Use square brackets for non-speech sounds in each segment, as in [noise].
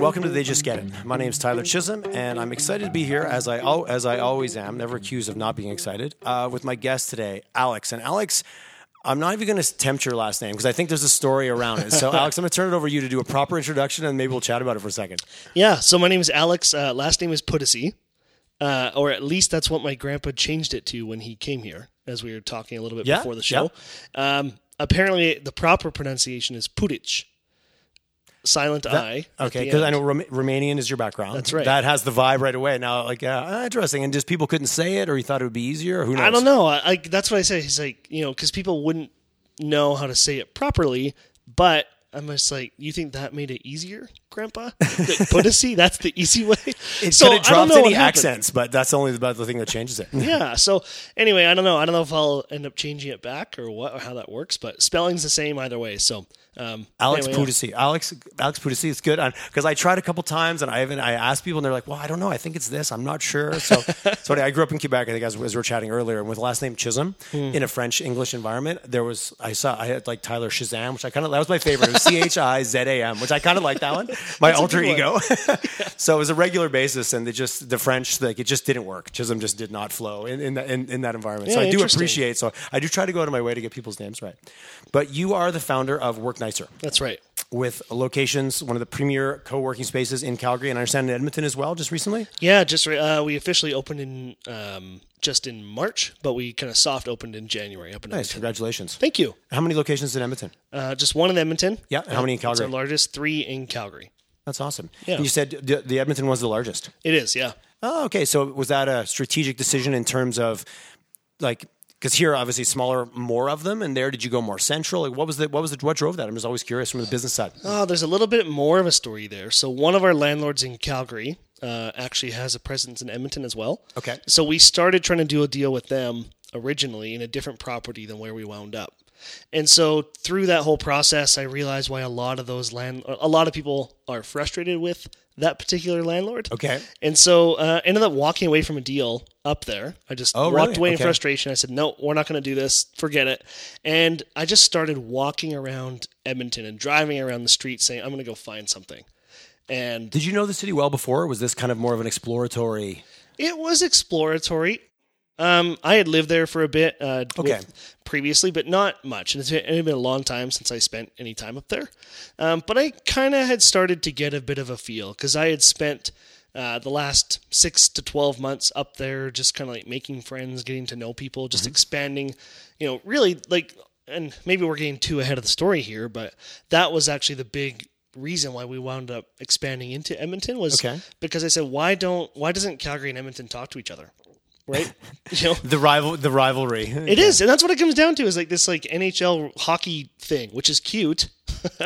and welcome to They Just Get It. My name is Tyler Chisholm, and I'm excited to be here, as I al- as I always am, never accused of not being excited, uh, with my guest today, Alex. And Alex, I'm not even going to tempt your last name because I think there's a story around it. So, [laughs] Alex, I'm going to turn it over to you to do a proper introduction, and maybe we'll chat about it for a second. Yeah, so my name is Alex. Uh, last name is Putici. Uh, or at least that's what my grandpa changed it to when he came here, as we were talking a little bit Yeah, before the show. Um, apparently, the proper pronunciation is Pudic. Silent I. at Okay, because I know Rom- Romanian is your background. That's right. That has the vibe right away. Now, like, uh, interesting. And just people couldn't say it, or you thought it would be easier, or who knows? I don't know. I, I, that's what I say. He's like, you know, because people wouldn't know how to say it properly, but I'm just like, you think that made it easier, Grandpa? Putici, that's the easy way. [laughs] It so could I have don't dropped know any happened. accents, but that's only about the thing that changes it. [laughs] yeah. So anyway, I don't know. I don't know if I'll end up changing it back or what or how that works, but spelling's the same either way. So um, Alex anyway, yeah. Putici. Alex Alex Pudici. It's good because I tried a couple times and I haven't. I asked people and they're like, "Well, I don't know. I think it's this. I'm not sure." So, [laughs] so I grew up in Quebec. I think as, as we were chatting earlier, and with last name Chisholm Hmm. in a French English environment, there was I saw I had like Tyler Shazam, which I kind of that was my favorite. It was C H I Z A M, which I kind of like that one. My alter ego. [laughs] [laughs] so it was a regular basis, and they just the French like it just didn't work. Chisholm just did not flow in in, the, in, in that environment. so I do appreciate. So I do try to go out of my way to get people's names right. But you are the founder of Work Nicer That's right. with locations, one of the premier co-working spaces in Calgary, and I understand in Edmonton as well, just recently. Yeah, just uh, we officially opened in um, just in March, but we kind of soft opened in January. Up in Nice, Edmonton. congratulations. Thank you. How many locations in Edmonton? Uh, just one in Edmonton. Yeah, and how many in It's our Calgary? largest. Three in Calgary. That's awesome. Yeah. And you said the, the Edmonton was the largest. It is. Yeah. Oh, okay. So was that a strategic decision in terms of like? Because here, obviously, smaller, more of them, and there, did you go more central? Like, what was the what was the what drove that? I'm just always curious from the business side. Oh, there's a little bit more of a story there. So one of our landlords in Calgary uh, actually has a presence in Edmonton as well. Okay. So we started trying to do a deal with them originally in a different property than where we wound up. And so through that whole process, I realized why a lot of those land, a lot of people are frustrated with that particular landlord. Okay. And so uh, ended up walking away from a deal up there. I just Oh, walked really? away in frustration. I said, no, we're not going to do this. Forget it. And I just started walking around Edmonton and driving around the street saying, I'm going to go find something. And Did you know the city well before? Or was this kind of more of an exploratory? it was exploratory. Um, I had lived there for a bit uh, Okay. previously, but not much. And it's been, it had been a long time since I spent any time up there. Um, but I kind of had started to get a bit of a feel because I had spent uh, the last six to 12 months up there just kind of like making friends, getting to know people, just expanding, you know, really like, and maybe we're getting too ahead of the story here, but that was actually the big reason why we wound up expanding into Edmonton was Okay. because I said, why don't, why doesn't Calgary and Edmonton talk to each other? Right? [laughs] you know, The rival, the rivalry. it is, and that's what it comes down to is like this like NHL hockey thing, which is cute, [laughs]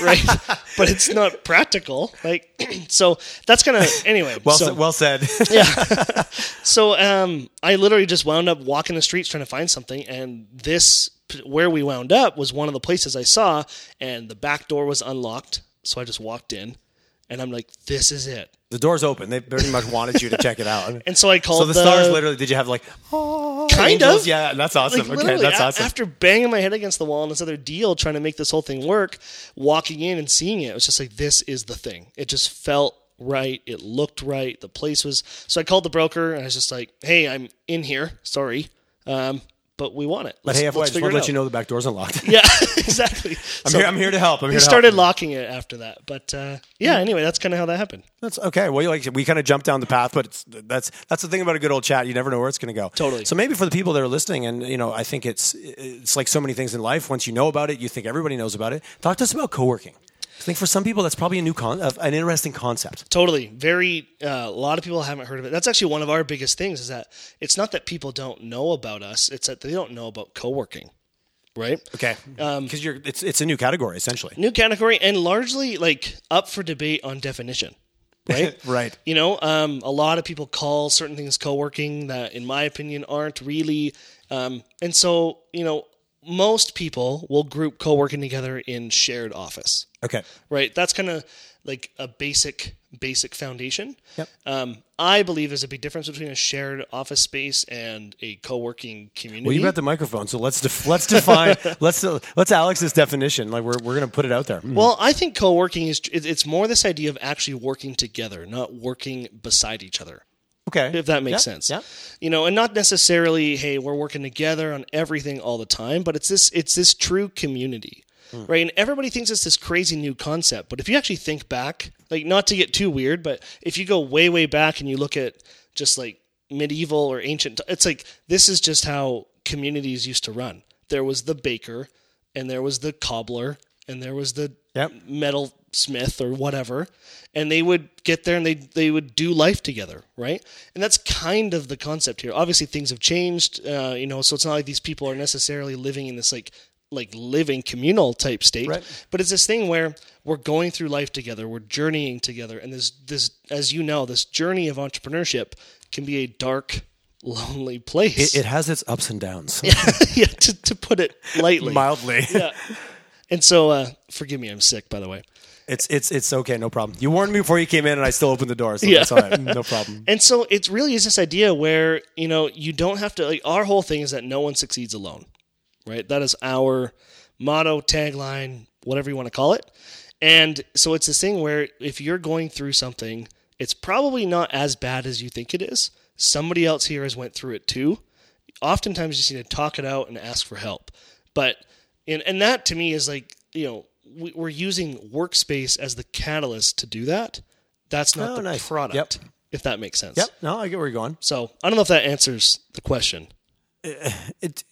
right? [laughs] but it's not practical. Like, [clears throat] so that's kind of anyway. Well, so, said, well said. yeah. so um, I literally just wound up walking the streets trying to find something, and this where we wound up was one of the places I saw, and the back door was unlocked, so I just walked in, and I'm like, this is it. the door's open. They pretty much wanted you to check it out. [laughs] And so I called So the, stars literally. Did you have like oh, Kind angels? of. Yeah, that's awesome. Like, okay, that's a- awesome. After banging my head against the wall on this other deal, trying to make this whole thing work, walking in and seeing it, it was just like this is the thing. It just felt right. It looked right. The place was. So I called the broker and I was just like, "Hey, I'm in here. Sorry, um, but we want it. but Let's, hey, FYI, let's just want to let you know the back door's unlocked. [laughs] Yeah, exactly. [laughs] I'm So here. I'm here to help. I'm we here to started locking it after that, but uh, yeah. Anyway, that's kind of how that happened. That's okay. Well, like we kind of jumped down the path, but it's, that's that's the thing about a good old chat. You never know where it's going to go. Totally. So maybe for the people that are listening, and you know, I think it's it's like so many things in life. Once you know about it, you think everybody knows about it. Talk to us about co-working. I think for some people that's probably a new con, an interesting concept. Totally. Very. Uh, a lot of people haven't heard of it. That's actually one of our biggest things. Is that it's not that people don't know about us. It's that they don't know about co-working. Right. Okay, Um, because you're it's it's a new category essentially. New category and largely like up for debate on definition. Right. [laughs] Right. You know, um, a lot of people call certain things co-working that, in my opinion, aren't really. Um, and so, you know, most people will group co-working together in shared office Okay. right? That's kind of like a basic basic foundation. Yep. Um, I believe there's a big difference between a shared office space and a co-working community. Well, you got the microphone, so let's def- let's define [laughs] let's uh, let's Alex's definition. Like we're we're gonna put it out there. Mm. Well, I think co-working is it's more this idea of actually working together, not working beside each other. Okay, If that makes Yeah, sense. Yeah. You know, and not necessarily, hey, we're working together on everything all the time, but it's this it's this true community. Hmm. Right? And everybody thinks it's this crazy new concept, but if you actually think back, like not to get too weird, but if you go way way back and you look at just like medieval or ancient it's like this is just how communities used to run. There was the baker and there was the cobbler and there was the Yep. metal smith or whatever and they would get there and they they would do life together right? And that's kind of the concept here. Obviously things have changed uh, you know so it's not like these people are necessarily living in this like like living communal type state. Right. but it's this thing where we're going through life together we're journeying together and this this as you know this journey of entrepreneurship can be a dark [laughs] lonely place. It, it has its ups and downs, [laughs] yeah to, to put it lightly. [laughs] Mildly. yeah and so uh forgive me i'm sick by the way It's it's it's okay, no problem. You warned me before you came in, and I still opened the door, so Yeah. that's all right, no problem. [laughs] And so it really is this idea where, you know, you don't have to like our whole thing is that no one succeeds alone. Right? That is our motto, tagline, whatever you want to call it. And so it's this thing where if you're going through something, it's probably not as bad as you think it is. Somebody else here has went through it too. Oftentimes you just need to talk it out and ask for help. But and and that to me is like, you know, we, we're using workspace as the catalyst to do that. That's not Oh, the nice. product, Yep. if that makes sense. Yep, no, I get where you're going. So I don't know if that answers the question. Uh, it,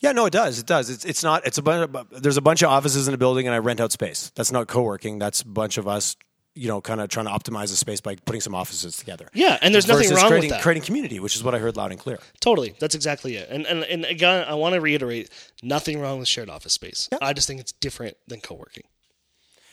yeah, no, it does. It does. It's it's not. It's a bunch. Of, there's a bunch of offices in a building, and I rent out space. That's not co-working. That's a bunch of us, you know, kind of trying to optimize the space by putting some offices together. Yeah, and there's nothing wrong creating, with that. creating community, which is what I heard loud and clear. Totally, that's exactly it. And and and again, I want to reiterate: nothing wrong with shared office space. I just think it's different than co-working.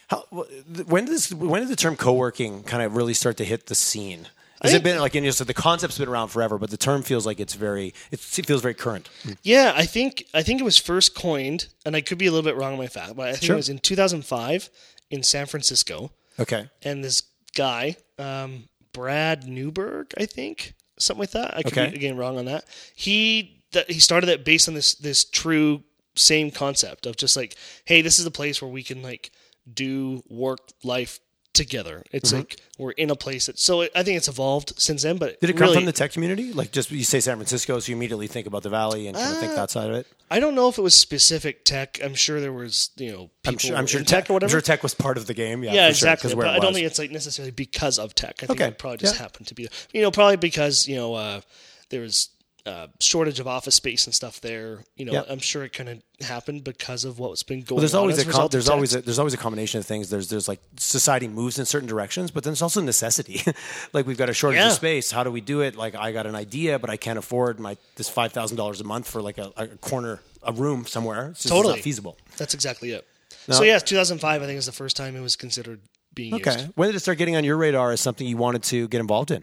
How, when did this? When did the term co-working kind of really start to hit the scene? Has it been like you said the concept's been around forever, but the term feels like it's very it feels very current. Yeah, I think I think it was first coined, and I could be a little bit wrong on my fact, but I think Sure. it was in 2005 in San Francisco, Okay, and this guy, um, Brad Neuberg, I think, something like that. I could Okay. be again wrong on that. He that he started it based on this this true same concept of just like, hey, this is a place where we can like do work life together. It's Mm-hmm. like we're in a place that. So I think it's evolved since then. But did it come really, from the tech community? Like just you say San Francisco, so you immediately think about the valley and kind of think Uh, that side of it. I don't know if it was specific tech. I'm sure there was you know people I'm sure. I'm sure in tech, or whatever. I'm sure tech was part of the game. Yeah, yeah, for sure, But I don't think it's like necessarily because of tech. I think Okay. it probably just Yeah. happened to be, you know, probably because you know uh, there was uh, shortage of office space and stuff there. You know, Yeah. I'm sure it kind of happened because of what's been going. Well, there's on always a result com- there's always a, there's always a combination of things. There's there's like society moves in certain directions, but then there's also necessity. [laughs] like we've got a shortage Yeah. of space. How do we do it? Like I got an idea, but I can't afford my this five thousand dollars a month for like a, a corner a room somewhere. It's just Totally. not feasible. That's exactly it. So yes, 2005 I think is the first time it was considered being Okay, used. when did it start getting on your radar as something you wanted to get involved in?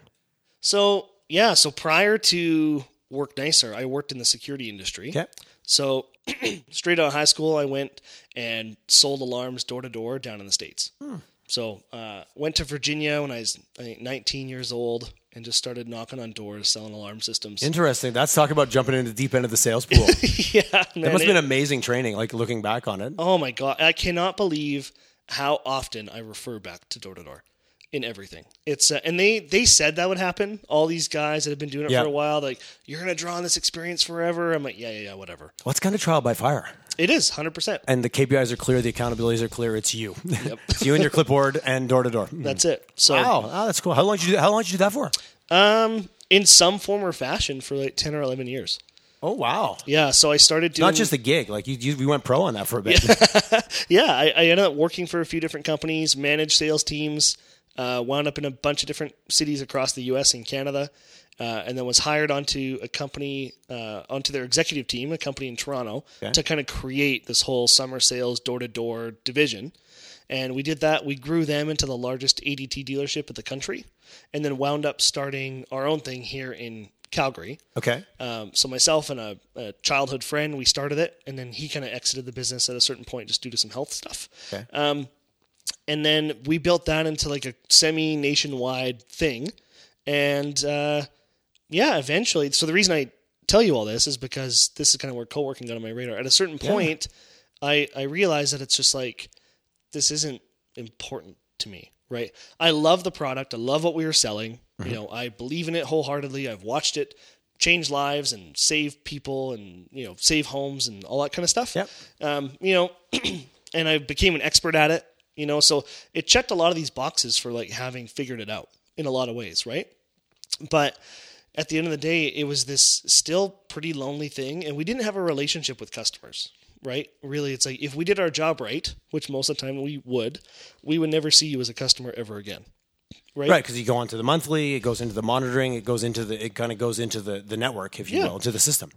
So yeah, so prior to Work Nicer, I worked in the security industry. Okay. So [clears throat] straight out of high school, I went and sold alarms door to door down in the states. So uh, went to Virginia when I was I think 19 years old and just started knocking on doors selling alarm systems. Interesting. That's talk about jumping into the deep end of the sales pool. [laughs] yeah, man, That must have been amazing training. Like looking back on it. Oh my god, I cannot believe how often I refer back to door to door in everything. It's uh, and they they said that would happen. All these guys that have been doing it for a while, like you're gonna draw on this experience forever. I'm like, yeah, yeah, yeah, whatever. What's kind of trial by fire? It is hundred percent. And the KPIs are clear, the accountabilities are clear. It's you. [laughs] it's you and your clipboard and door to door. [laughs] That's it. So Wow, oh, that's cool. How long did you do, how long did you do that for? um, in some form or fashion for like ten or eleven years. Oh wow. Yeah, so I started doing Not just a gig, like you, you we went pro on that for a bit. [laughs] yeah, I, I ended up working for a few different companies, managed sales teams, uh, wound up in a bunch of different cities across the U.S. and Canada, uh, and then was hired onto a company, uh, onto their executive team, a company in Toronto, Okay. to kind of create this whole summer sales door to door division. And we did that. We grew them into the largest ADT dealership in the country, and then wound up starting our own thing here in Calgary. Okay. Um, so myself and a, a childhood friend, we started it, and then he kind of exited the business at a certain point just due to some health stuff. Okay. Um, and then we built that into like a semi nationwide thing, and uh, yeah, eventually. So the reason I tell you all this is because this is kind of where co-working got on my radar. At a certain point, I I realized that it's just like this isn't important to me, right? I love the product. I love what we were selling. You know, I believe in it wholeheartedly. I've watched it change lives and save people and you know save homes and all that kind of stuff. Yep. Um, you know, [clears throat] and I became an expert at it. You know, so it checked a lot of these boxes for like having figured it out in a lot of ways, right? But at the end of the day, it was this still pretty lonely thing, and we didn't have a relationship with customers, right? Really, it's like if we did our job right, which most of the time we would, we would never see you as a customer ever again. Right. Right, because you go onto the monthly, it goes into the monitoring, it goes into the, it kind of goes into the, the network, if you Yeah. will, to the system.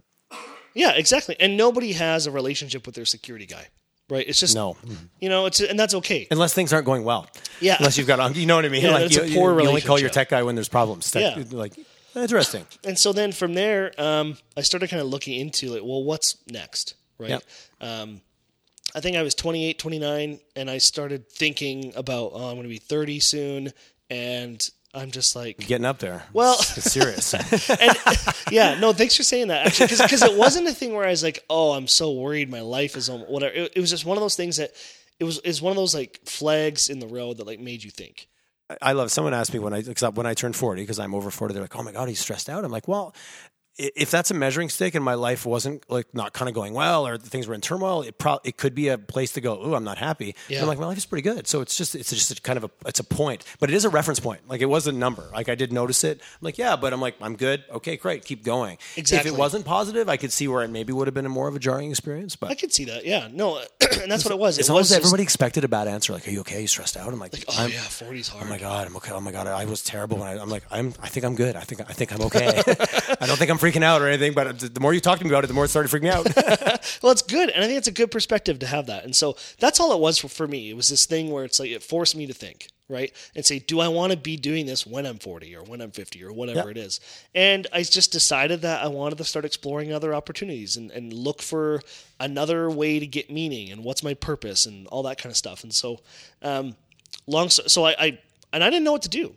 Yeah, exactly. And nobody has a relationship with their security guy, right? It's just No, you know, it's and that's okay. unless things aren't going well. Yeah. unless you've got, you know what I mean. Yeah, like it's you, a poor you only call your tech guy when there's problems. Tech- Yeah. like interesting. and so then from there, um, I started kind of looking into like, well, what's next, right? Yep. Um, I think I was 28, 29, and I started thinking about, oh, I'm going to be 30 soon, and I'm just like, Getting up there. Well- it's, it's serious. [laughs] and yeah, no, thanks for saying that actually, because it wasn't a thing where I was like, oh, I'm so worried, my life is on whatever. It, it was just one of those things that it was is one of those like flags in the road that like made you think. I love. Someone asked me when I when I turned forty because I'm over forty. They're like, "Oh my god, he's stressed out." I'm like, "Well, if that's a measuring stick and my life wasn't like not kind of going well or things were in turmoil, it pro- it could be a place to go. Oh, I'm not happy. Yeah. I'm like, my life is pretty good. So it's just it's just a kind of a it's a point, but it is a reference point. Like it was a number. Like I did notice it. I'm like, yeah, but I'm like, I'm good. Okay, great, keep going. Exactly. If it wasn't positive, I could see where it maybe would have been a more of a jarring experience. But I could see that, yeah, no, [clears throat] and that's what it was. it's it almost was just- everybody expected a bad answer. Like, are you okay? You stressed out? I'm like, oh I'm, yeah, 40's hard. Oh my god, I'm okay. Oh my god, I was terrible. And I, I'm like, I'm. I think I'm good. I think I think I'm okay. [laughs] [laughs] I don't think I'm freaking out or anything. But the more you talk to me about it, the more it started freaking me out. [laughs] Well, it's good, and I think it's a good perspective to have that. And so that's all it was for, for me. It was this thing where it's like it forced me to think, right, and say, do I want to be doing this when I'm 40 or when I'm 50 or whatever it is? And I just decided that I wanted to start exploring other opportunities and, and look for another way to get meaning and what's my purpose and all that kind of stuff. And so, um, long so, so I, I and I didn't know what to do.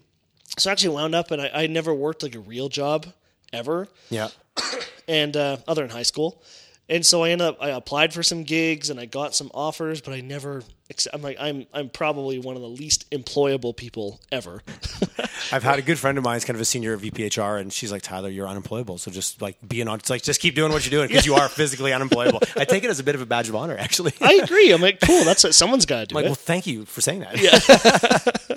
So I actually wound up, and I, I never worked like a real job ever yeah. [coughs] and uh, other in high school. And so I ended up I applied for some gigs and I got some offers, but I never. I'm like I'm I'm probably one of the least employable people ever. [laughs] I've had a good friend of mine, is kind of a senior at VPHR, and she's like, Tyler, you're unemployable. So just like being on, it's like just keep doing what you're doing because you are [laughs] physically unemployable. I take it as a bit of a badge of honor, actually. I agree. I'm like cool. That's what someone's got to do like, it. well, thank you for saying that. [laughs]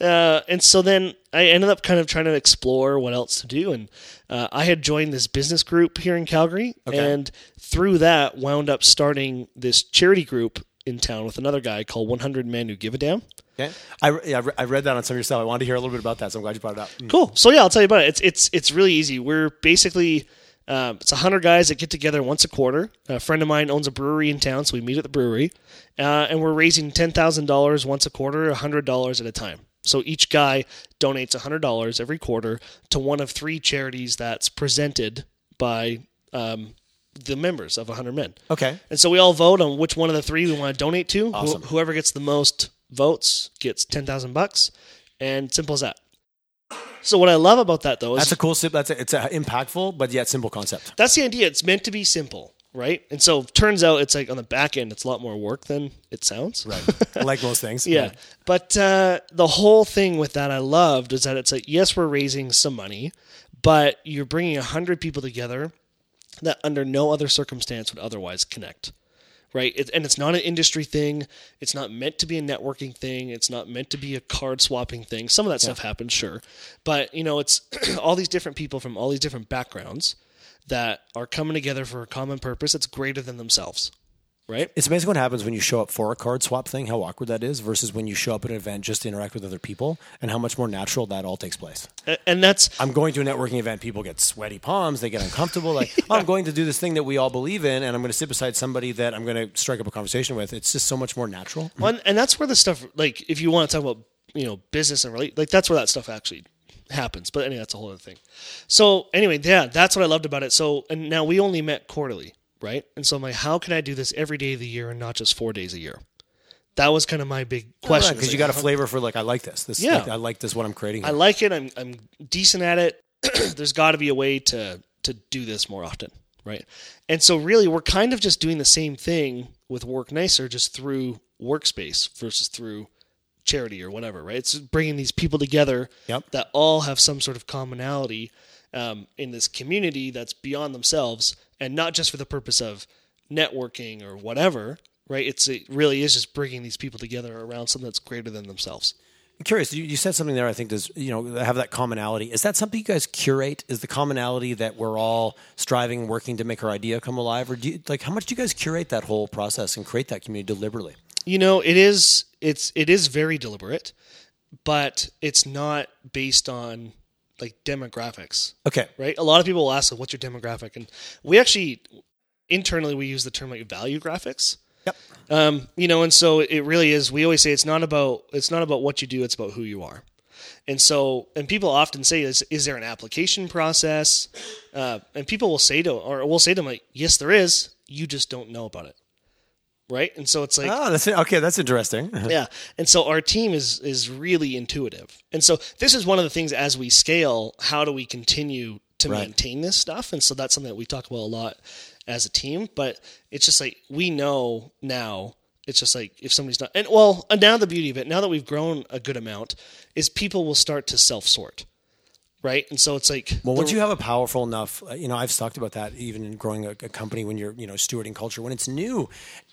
Uh, and so then I ended up kind of trying to explore what else to do. And uh, I had joined this business group here in Calgary, and through that wound up starting this charity group in town with another guy called 100 Men Who Give a Damn. Okay. I, yeah, I I read that on some of your stuff. I wanted to hear a little bit about that, so I'm glad you brought it up. Cool. So yeah, I'll tell you about it. It's it's it's really easy. We're basically um, it's a hundred guys that get together once a quarter. A friend of mine owns a brewery in town, so we meet at the brewery, uh, and we're raising ten thousand dollars once a quarter, hundred dollars at a time. So each guy donates hundred dollars every quarter to one of three charities that's presented by um, the members of hundred men. Okay. And so we all vote on which one of the three we want to donate to. Wh- Awesome. whoever gets the most votes gets ten thousand bucks, and simple as that. So what I love about that though is That's a cool, that's a, it's a impactful, but yet simple concept. that's the idea. It's meant to be simple, right? And so turns out it's like on the back end, it's a lot more work than it sounds. Right. [laughs] like most things. Yeah. But uh, the whole thing with that I loved is that it's like, yes, we're raising some money, but you're bringing a hundred people together that under no other circumstance would otherwise connect. Right. It, and it's not an industry thing. It's not meant to be a networking thing. It's not meant to be a card swapping thing. Some of that stuff happens, sure. But, you know, it's [clears throat] all these different people from all these different backgrounds that are coming together for a common purpose that's greater than themselves. Right. It's amazing what happens when you show up for a card swap thing, how awkward that is, versus when you show up at an event just to interact with other people, and how much more natural that all takes place. And that's I'm going to a networking event, people get sweaty palms, they get uncomfortable. Like, [laughs] oh, I'm going to do this thing that we all believe in, and I'm going to sit beside somebody that I'm going to strike up a conversation with. It's just so much more natural. Well, and that's where the stuff like if you want to talk about you know business and relate like that's where that stuff actually happens but anyway that's a whole other thing so anyway yeah that's what i loved about it so and now we only met quarterly right and so i'm like how can i do this every day of the year and not just four days a year that was kind of my big question. because It's you got a flavor for like I like this. This Yeah. like, I like this. What I'm creating. I like it. I'm I'm decent at it. [clears throat] There's got to be a way to to do this more often, right? And so really, we're kind of just doing the same thing with Work Nicer, just through workspace versus through charity or whatever, right? It's bringing these people together Yep. that all have some sort of commonality um, in this community that's beyond themselves, and not just for the purpose of networking or whatever, right? It's it really is just bringing these people together around something that's greater than themselves. I'm curious. You, you said something there. I think does you know have that commonality. Is that something you guys curate? Is the commonality that we're all striving, and working to make our idea come alive, or do you, like how much do you guys curate that whole process and create that community deliberately? You know, it is it's it is very deliberate, but it's not based on like demographics, Okay. right? A lot of people will ask, like, "What's your demographic?" And we actually internally we use the term like value graphics. Yep. Um, you know, and so it really is. We always say it's not about it's not about what you do; it's about who you are. And so, and people often say, "Is is there an application process?" Uh, and people will say to, or we'll say to them, like, "Yes, there is. You just don't know about it." Right? And so it's like, Oh, that's okay. That's interesting. [laughs] yeah. And so our team is is really intuitive. And so this is one of the things as we scale, how do we continue to Right. maintain this stuff? And so that's something that we talk about a lot as a team, but it's just like we know now it's just like if somebody's not and well, and now the beauty of it, now that we've grown a good amount, is people will start to self-sort. Right? And so it's like Well, once you have a powerful enough, uh, you know, I've talked about that even in growing a, a company when you're, you know, stewarding culture. When it's new,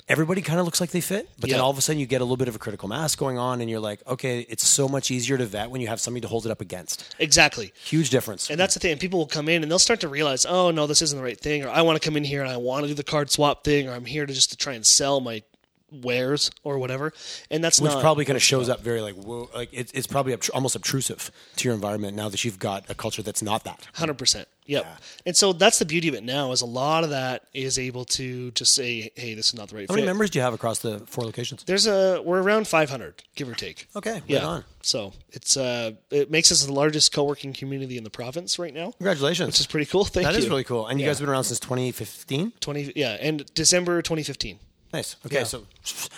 everybody kind of looks like they fit, but then all of a sudden you get a little bit of a critical mass going on, and you're like, okay, it's so much easier to vet when you have something to hold it up against. exactly. Huge difference. And that's the thing. And people will come in and they'll start to realize, oh no, this isn't the right thing, or I want to come in here and I want to do the card swap thing, or I'm here to just to try and sell my wares or whatever. And that's which probably kind of shows up very like whoa, like it's it's probably obtru- almost obtrusive to your environment now that you've got a culture that's not that. hundred percent. Yep. And so that's the beauty of it now is a lot of that is able to just say, hey, this is not the right How fit. many members do you have across the four locations? There's a we're around 500, give or take. Okay, right Yeah. on. So it's uh it makes us the largest co-working community in the province right now, Congratulations. which is pretty cool. [laughs] Thank That you. is really cool. And you guys have been around since 2015. 20 yeah, and December 2015. Nice. Okay, Yeah. so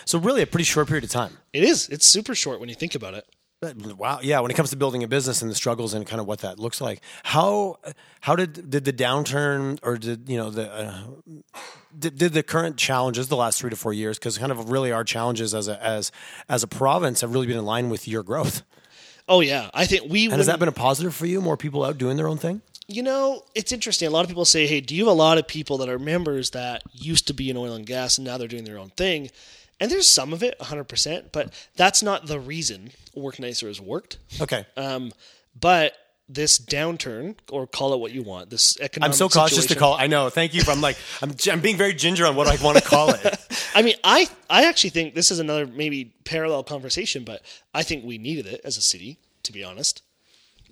so really a pretty short period of time. It is. It's super short when you think about it. But, Wow. Yeah. When it comes to building a business and the struggles and kind of what that looks like, how how did did the downturn or did you know the uh, did, did the current challenges the last three to four years because kind of really our challenges as a as as a province have really been in line with your growth. Oh yeah, I think we. And has that been a positive for you? More people out doing their own thing? You know, it's interesting. A lot of people say, "Hey, do you have a lot of people that are members that used to be in oil and gas and now they're doing their own thing?" And there's some of it, 100%, but that's not the reason Work Nicer has worked. Okay. Um, but this downturn, or call it what you want, this economic I'm so cautious to situation- call. I know. Thank you. I'm like, I'm, I'm being very ginger on what I want to call it. [laughs] I mean, I I actually think this is another maybe parallel conversation, but I think we needed it as a city, to be honest.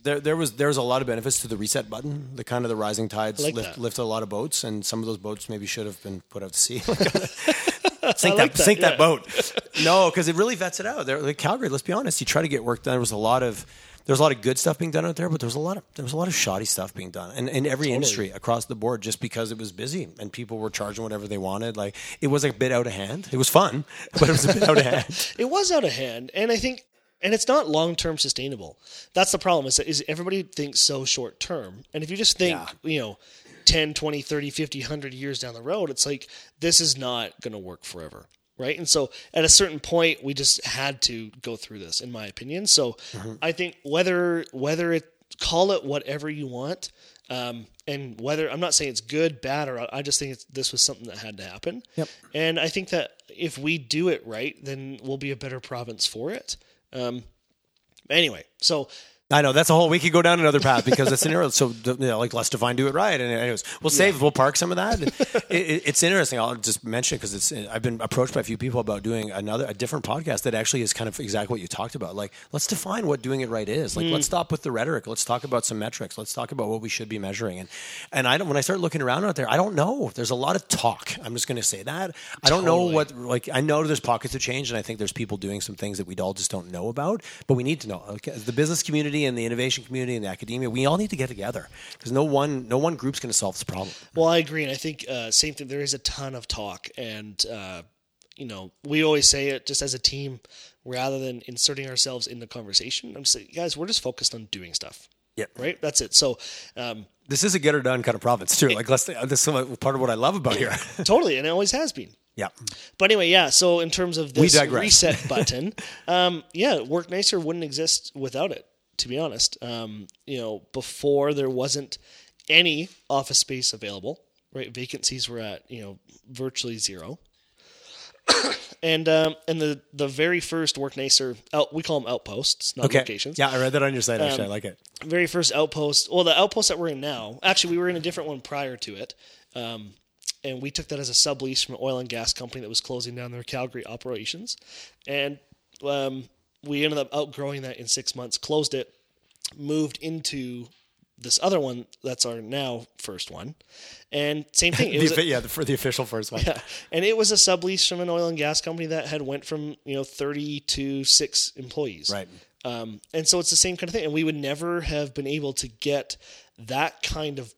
There, there was there was a lot of benefits to the reset button. The kind of the rising tides like lift, lifted a lot of boats, and some of those boats maybe should have been put out to sea. [laughs] [laughs] [laughs] sink like that, that, sink yeah. that boat. [laughs] No, because it really vets it out. There, like Calgary. Let's be honest. You try to get work done. There was a lot of there's a lot of good stuff being done out there, but there was a lot of there was a lot of shoddy stuff being done, and in every industry across the board, just because it was busy and people were charging whatever they wanted. Like it was a bit out of hand. It was fun, [laughs] but it was a bit out of hand. It was out of hand, and I think, and it's not long term sustainable. That's the problem. Is, is everybody thinks so short term, and if you just think, Yeah. you know, 10, 20, 30, 50, 100 years down the road, it's like this is not going to work forever. Right. And so at a certain point, we just had to go through this, in my opinion. So I think whether, whether it, call it whatever you want, um, and whether I'm not saying it's good, bad, or I just think it's, this was something that had to happen. Yep. And I think that if we do it right, then we'll be a better province for it. Um, anyway, so I know that's a whole. We could go down another path because it's an. So you know, like let's define do it right. And anyways, we'll save. We'll park some of that. it, it, it's interesting. I'll just mention because it's. I've been approached by a few people about doing another a different podcast that actually is kind of exactly what you talked about. Like let's define what doing it right is. Like let's mm. stop with the rhetoric. Let's talk about some metrics. Let's talk about what we should be measuring. And and I don't. When I start looking around out there, I don't know. There's a lot of talk. I'm just going to say that. I don't know what like I know there's pockets of change, and I think there's people doing some things that we all just don't know about, but we need to know. Okay, the business community and the innovation community and the academia, we all need to get together because no one no one group's going to solve this problem. Well, I agree, and I think uh, same thing. There is a ton of talk, and uh, you know, we always say it just as a team, rather than inserting ourselves in the conversation. I'm just saying, guys, we're just focused on doing stuff. Yeah. Right. That's it. So, um, This is a get her done kind of province too. Like, let's. This is part of what I love about here. [laughs] totally, and it always has been. yeah. But anyway, yeah. So in terms of this reset [laughs] button, um, yeah, Work Nicer wouldn't exist without it. To be honest, um, you know, before there wasn't any office space available, right? Vacancies were at you know virtually zero. [coughs] and um, and the the very first Work Nicer out, we call them outposts, not Okay. locations. Yeah, I read that on your site. Actually, I like it. Very first outpost. Well, the outpost that we're in now. Actually, we were in a different one prior to it. Um, and we took that as a sublease from an oil and gas company that was closing down their Calgary operations. And um, we ended up outgrowing that in six months, closed it, moved into this other one that's our now first one. And same thing. It [laughs] The, was a- yeah, the, for the official first one. yeah. And it was a sublease from an oil and gas company that had went from, you know, 30 to 6 employees. Right. Um, and so it's the same kind of thing. And we would never have been able to get that kind of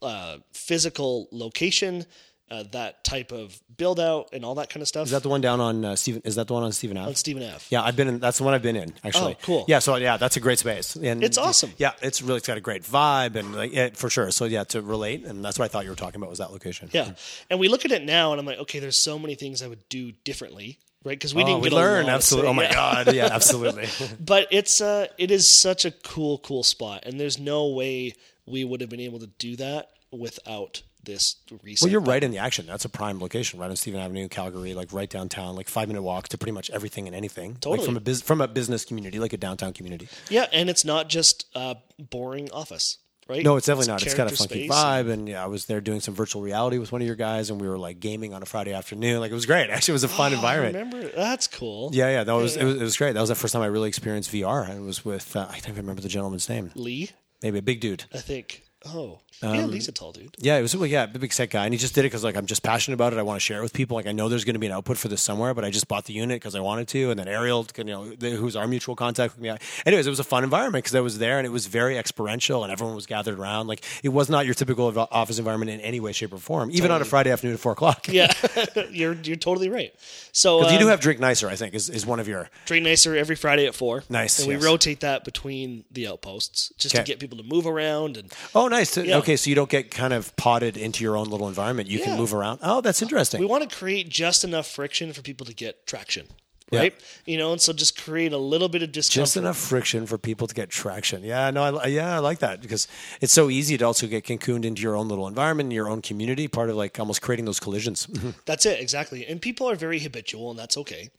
uh, physical location, uh, that type of build out, and all that kind of stuff Is that the one down on uh, Stephen? Is that the one on Stephen Ave? on Stephen F. Yeah, I've been in. That's the one I've been in. Actually, Oh, cool. Yeah, so yeah, that's a great space. And It's awesome. Yeah, it's really it's got a great vibe and like yeah, for sure. So yeah, to relate, and that's what I thought you were talking about was that location. Yeah. And we look at it now, and I'm like, okay, there's so many things I would do differently. Right, because we Oh, didn't we get learn absolutely. Oh my yeah. god, yeah, [laughs] absolutely. but it's uh it is such a cool cool spot and there's no way we would have been able to do that without this reset well, you're right in the action. That's a prime location, right on Stephen Avenue, Calgary, like right downtown, like five minute walk to pretty much everything and anything. Totally. Like from a biz- from a business community, like a downtown community. yeah and it's not just uh boring office right No, it's definitely not. It's got a funky vibe, and yeah, I was there doing some virtual reality with one of your guys, and we were like gaming on a Friday afternoon. Like it was great. [laughs] Actually, it was a fun Oh, environment. remember that's cool Yeah, yeah, that was Yeah, It, was it was great. That was the first time I really experienced VR. and It was with uh, I can't remember the gentleman's name. lee Maybe a big dude. i think oh Um, yeah lee's a tall dude Yeah, it was well, yeah, big set guy, and he just did it because like I'm just passionate about it. I want to share it with people. Like I know there's going to be an output for this somewhere, but I just bought the unit because I wanted to. And then Ariel, you know, who's our mutual contact with me. Anyways, it was a fun environment because I was there and it was very experiential, and everyone was gathered around. Like it was not your typical office environment in any way, shape, or form. Even on a Friday afternoon at four o'clock. yeah [laughs] [laughs] you're you're totally right so you do um, have drink nicer. I think is, is one of your Drink Nicer every Friday at four. Nice, and we rotate that between the outposts just to get people to move around and Oh, nice. Yeah. Okay, so you don't get kind of potted into your own little environment. You Yeah. can move around. Oh, that's interesting. we want to create just enough friction for people to get traction, Yeah. right? You know, and so just create a little bit of discomfort. Just enough friction for people to get traction. Yeah, no, I, yeah, I like that because it's so easy to also get cocooned into your own little environment, your own community. Part of like almost creating those collisions. [laughs] That's it, exactly. And people are very habitual, and that's okay,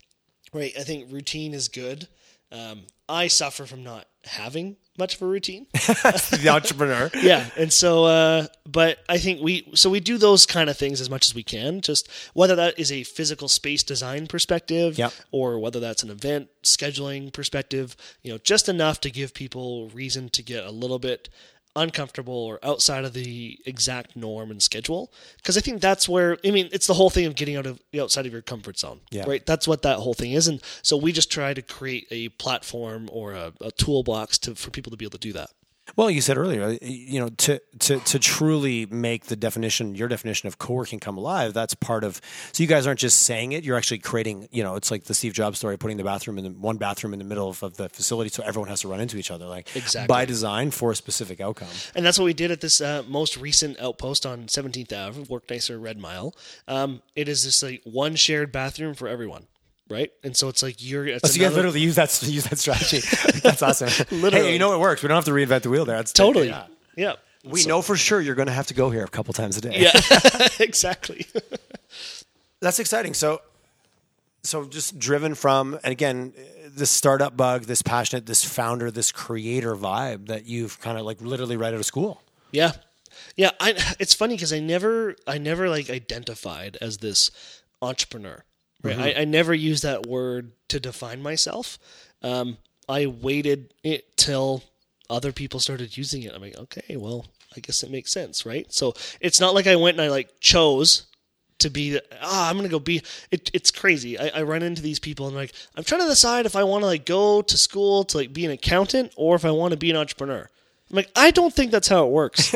right? I think routine is good. Um, I suffer from not having much of a routine. [laughs] the entrepreneur. [laughs] yeah and so uh but i think we so we do those kind of things as much as we can just whether that is a physical space design perspective Yep. or whether that's an event scheduling perspective you know just enough to give people reason to get a little bit uncomfortable or outside of the exact norm and schedule. Because i think that's where i mean it's the whole thing of getting out of outside of your comfort zone Yeah. right? That's what that whole thing is. And so we just try to create a platform or a, a toolbox to for people to be able to do that Well, you said earlier, you know, to, to to truly make the definition, your definition of co-working come alive, that's part of. So you guys aren't just saying it; you're actually creating. You know, it's like the Steve Jobs story, putting the bathroom in the one bathroom in the middle of, of the facility, so everyone has to run into each other, like Exactly. by design for a specific outcome. And that's what we did at this uh, most recent outpost on 17th Ave, Work Nicer Red Mile. Um, it is just like one shared bathroom for everyone, right? And so it's like you're. It's Oh, so you guys literally use that [laughs] use that strategy. [laughs] That's awesome. Literally. Hey, you know it works. We don't have to reinvent the wheel there. That's totally. Yeah. Yeah. We know for sure you're going to have to go here a couple times a day. Yeah. [laughs] exactly. That's exciting. So, so just driven from, and again, this startup bug, this passionate, this founder, this creator vibe that you've kind of like literally right out of school. Yeah. Yeah, I it's funny because I never I never like identified as this entrepreneur. Right. I, I never used that word to define myself. Um, I waited it till other people started using it. I'm like, okay, well, I guess it makes sense, right? So it's not like I went and I like chose to be ah i'm gonna go be it, it's crazy I, I run into these people and like i'm trying to decide if i want to like go to school to like be an accountant or if i want to be an entrepreneur I'm like, I don't think that's how it works.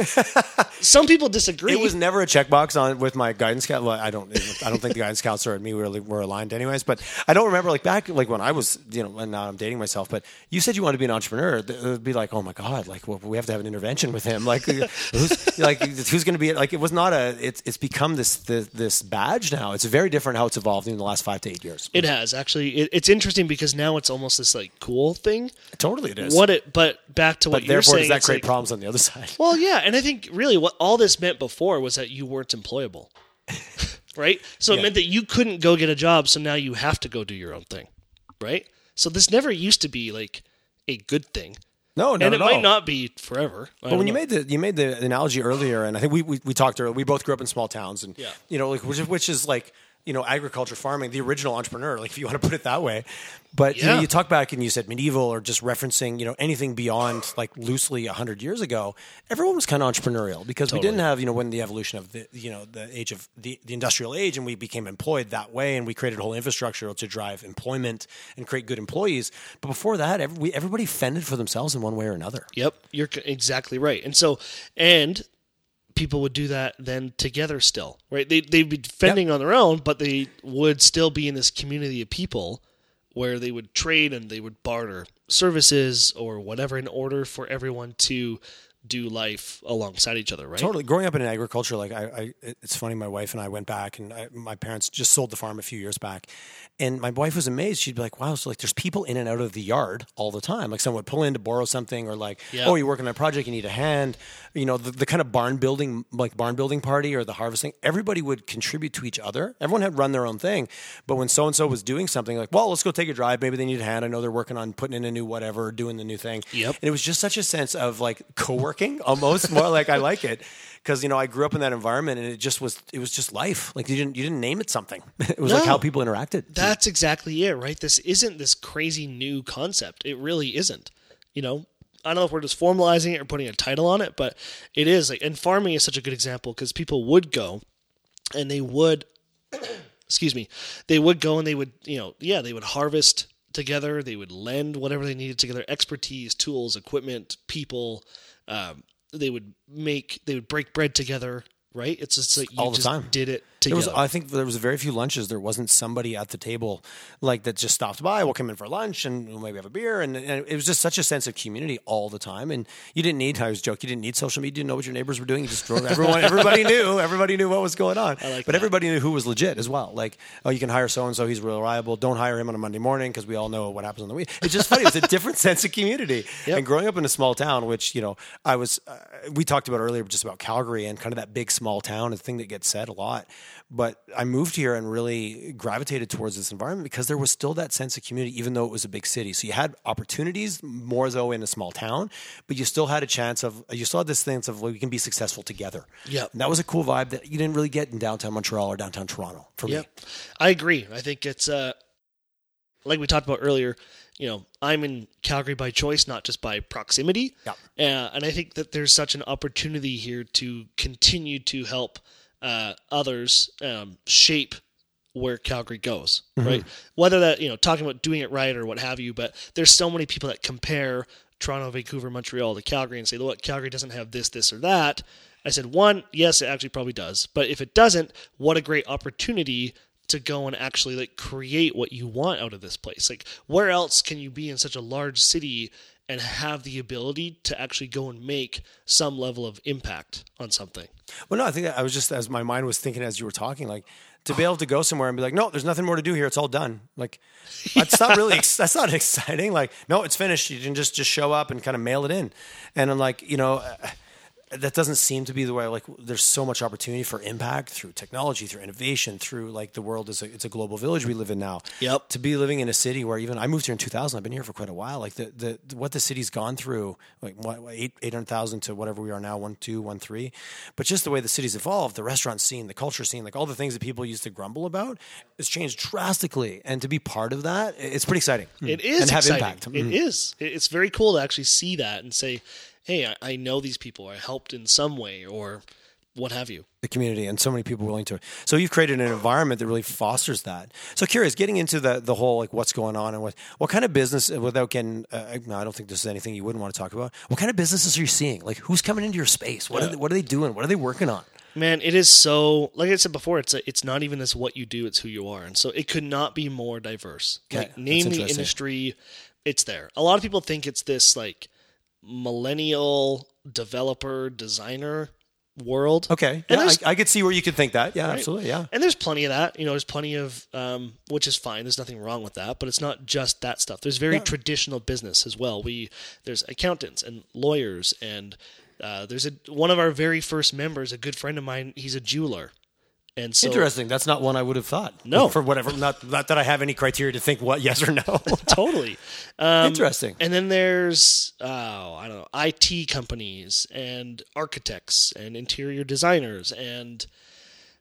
[laughs] Some people disagree. It was never a checkbox on with my guidance count. Well, I don't, I don't think the guidance counselor and me really were aligned, anyways. But I don't remember like back like when I was, you know, and now I'm dating myself. But you said you wanted to be an entrepreneur. It would be like, oh my god, like well, we have to have an intervention with him. Like, [laughs] who's like who's going to be like? It was not a. It's it's become this, this this badge now. It's very different how it's evolved in the last five to eight years. It has actually. It, it's interesting because now it's almost this like cool thing. Totally, it is. What it, but back to what but you're saying, does that it's create like- problems on the other [laughs] side? Well, yeah, and I think really what all this meant before was that you weren't employable, [laughs] right? So it Yeah. meant that you couldn't go get a job, so now you have to go do your own thing, right? So this never used to be like a good thing, No, no, and it no. might not be forever. I But when you made the you made the analogy earlier, and I think we, we, we talked earlier, we both grew up in small towns, and Yeah. you know, like which which is like you know agriculture, farming, the original entrepreneur, like if you want to put it that way. But you, know, you talk back and you said medieval, or just referencing you know anything beyond like loosely hundred years ago, everyone was kind of entrepreneurial because we didn't have you know when the evolution of the you know the age of the, the industrial age, and we became employed that way, and we created a whole infrastructure to drive employment and create good employees. But before that, every, we, everybody fended for themselves in one way or another. Yep, you're exactly right. And so, and people would do that then together still, right? They they'd be defending on their own, but they would still be in this community of people where they would trade and they would barter services or whatever in order for everyone to do life alongside each other, right? Totally. Growing up in agriculture, like I, I it's funny. My wife and I went back, and I, my parents just sold the farm a few years back, and my wife was amazed. She'd be like, "Wow, so like there's people in and out of the yard all the time. Like someone would pull in to borrow something, or like, Yeah. oh, you're working on a project, you need a hand. You know, the, the kind of barn building, like barn building party or the harvesting. Everybody would contribute to each other. Everyone had run their own thing, but when so and so was doing something, like, well, let's go take a drive. Maybe they need a hand. I know they're working on putting in a new whatever, doing the new thing. Yep. And it was just such a sense of like co-working almost more like I like it because you know I grew up in that environment and it just was it was just life like you didn't you didn't name it something [laughs] it was like how people interacted That's exactly it, right? This isn't this crazy new concept. It really isn't. You know, I don't know if we're just formalizing it or putting a title on it, but it is like, and farming is such a good example because people would go and they would, [clears throat] excuse me, they would go and they would, you know, yeah, they would harvest together. They would lend whatever they needed together, expertise, tools, equipment, people. Um, they would make, they would break bread together. Right? It's just like you All the just time. did it There was, I think there was very few lunches. There wasn't somebody at the table like that just stopped by. We'll come in for lunch and we'll maybe have a beer. And, and it was just such a sense of community all the time. And you didn't need, I was joking, you didn't need social media. You didn't know what your neighbors were doing. You just drove [laughs] everyone, everybody knew, everybody knew what was going on. like but that. everybody knew who was legit as well. Like, oh, you can hire so and so, he's reliable. Don't hire him on a Monday morning because we all know what happens on the week. It's just funny. It's a different [laughs] sense of community. Yep. And growing up in a small town, which, you know, I was, uh, we talked about earlier just about Calgary and kind of that big small town, a thing that gets said a lot. But I moved here and really gravitated towards this environment because there was still that sense of community, even though it was a big city. So you had opportunities more so in a small town, but you still had a chance of, you still had this sense of, well, we can be successful together. Yeah, that was a cool vibe that you didn't really get in downtown Montreal or downtown Toronto for Yep. me. I agree. I think it's uh like we talked about earlier, you know, I'm in Calgary by choice, not just by proximity. Yeah. Uh, and I think that there's such an opportunity here to continue to help uh, others um, shape where Calgary goes, right? Whether that, you know, talking about doing it right or what have you, but there's so many people that compare Toronto, Vancouver, Montreal to Calgary and say, look, Calgary doesn't have this, this, or that. I said, one, yes, it actually probably does. But if it doesn't, what a great opportunity to go and actually like create what you want out of this place. Like where else can you be in such a large city and have the ability to actually go and make some level of impact on something? Well, no, I think I was just as my mind was thinking as you were talking, like to be able to go somewhere and be like, no, there's nothing more to do here. It's all done. Like [laughs] that's not really that's not exciting. Like no, it's finished. You can just just show up and kind of mail it in. And I'm like, you know. Uh, that doesn't seem to be the way like there's so much opportunity for impact through technology through innovation through like the world is a, it's a global village we live in now Yep. to be living in a city where even I moved here in 2000 I've been here for quite a while like the the what the city's gone through like what, what, eight 800,000 to whatever we are now one two one three but just the way the city's evolved the restaurant scene the culture scene like all the things that people used to grumble about has changed drastically and to be part of that it's pretty exciting It is and have exciting. impact It mm-hmm. is. It- It's very cool to actually see that and say, "Hey, I, I know these people. I helped in some way, or what have you. the community and so many people willing to so you've created an environment that really fosters that so curious getting into the the whole like what's going on and what what kind of business without getting uh, no, i don't think this is anything you wouldn't want to talk about what kind of businesses are you seeing like who's coming into your space what, are, they, what are they doing what are they working on Man, it is so. Like I said before, it's a, it's not even this what you do; it's who you are, and so it could not be more diverse. Okay, like name the industry, it's there. A lot of people think it's this like millennial developer designer world. okay And yeah, I, I could see where you could think that yeah absolutely yeah And there's plenty of that. You know, there's plenty of, um, which is fine. There's nothing wrong with that. But it's not just that stuff. There's very traditional business as well. We there's accountants and lawyers, and uh, there's a one of our very first members, a good friend of mine. He's a jeweler, and so interesting that's not one i would have thought No. for whatever not, not that i have any criteria to think what yes or no [laughs] totally. Um, interesting And then there's oh I don't know IT companies and architects and interior designers and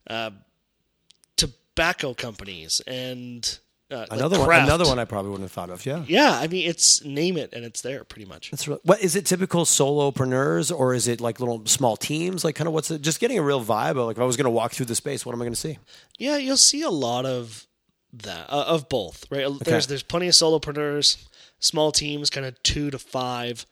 uh, tobacco companies and uh, like another one another one i probably wouldn't have thought of yeah Yeah, I mean it's name it and it's there pretty much. That's real. What is it? Typical solopreneurs, or is it like little small teams? Like, kind of what's it? Just getting a real vibe. Of, like, if I was going to walk through the space, what am I going to see? Yeah, you'll see a lot of that uh, of both, right? There's there's plenty of solopreneurs, small teams, kind of two to five.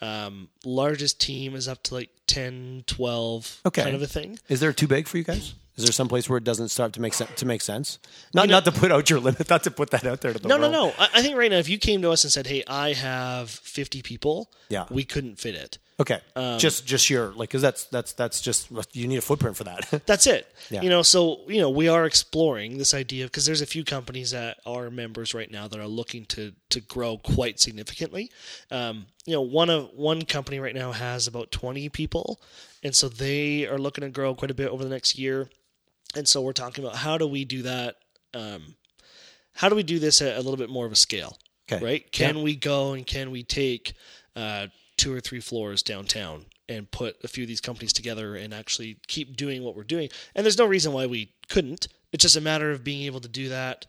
Um, largest team is up to like 10, 12, Okay. kind of a thing. Is there too big for you guys? Is there some place where it doesn't start to make sense? To make sense, not not to put out your limit, not to put that out there to the No, world. no, no. I, I think right now, if you came to us and said, "Hey, I have 50 people," Yeah. we couldn't fit it. Okay, Um, just just your like, because that's that's that's just you need a footprint for that. [laughs] That's it. Yeah. You know, so you know, we are exploring this idea because there's a few companies that are members right now that are looking to to grow quite significantly. Um, you know, one of one company right now has about 20 people, and so they are looking to grow quite a bit over the next year. And so we're talking about how do we do that? Um, how do we do this at a little bit more of a scale? Okay. Right? Can we go and can we take uh, two or three floors downtown and put a few of these companies together and actually keep doing what we're doing? And there's no reason why we couldn't. It's just a matter of being able to do that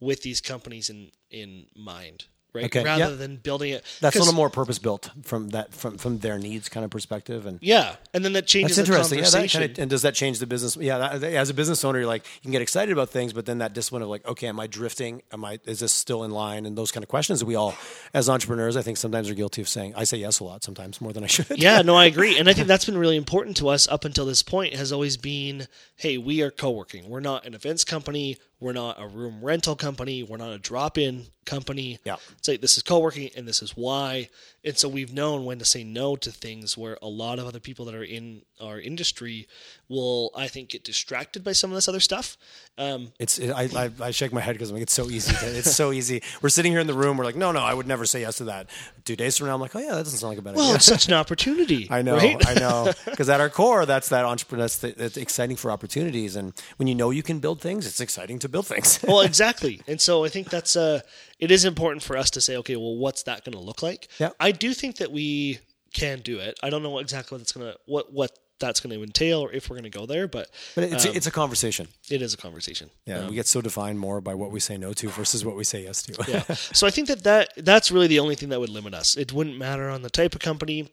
with these companies in in mind, right? Okay, Rather yeah. than building it. That's a little more purpose built from that from from their needs kind of perspective and. Yeah, and then that changes That's the interesting. Yeah, that kind of, and does that change the business? Yeah, that, as a business owner, you're like you can get excited about things, but then that discipline of like, okay, am I drifting? Am I is this still in line? And those kind of questions that we all, as entrepreneurs, I think sometimes are guilty of saying. I say yes a lot sometimes more than I [laughs] should. yeah, no, I agree, and I think that's been really important to us up until this point. Has always been, hey, we are co-working. We're not an events company. We're not a room rental company. We're not a drop-in company. Yeah. it's like this is co-working, and this is why. And so we've known when to say no to things where a lot of other people that are in our industry will, I think, get distracted by some of this other stuff. Um, It's it, I, I I shake my head because I'm like it's so easy. To, it's so easy. We're sitting here in the room. We're like, no, no, I would never say yes to that. Two days from now, I'm like, oh yeah, that doesn't sound like a bad well, idea. it's such an opportunity. [laughs] I know, right? I know. Because at our core, that's that entrepreneur. That's, the, that's exciting for opportunities, and when you know you can build things, it's exciting to build things. well, [laughs] exactly. And so I think that's uh it is important for us to say, okay, well, what's that going to look like? Yeah. I do think that we can do it. I don't know exactly what that's going to what what that's going to entail or if we're going to go there, but, but it's Um, it's a conversation. it is a conversation. Yeah, we get so defined more by what we say no to versus what we say yes to. Yeah. [laughs] so I think that, that that's really the only thing that would limit us. It wouldn't matter on the type of company.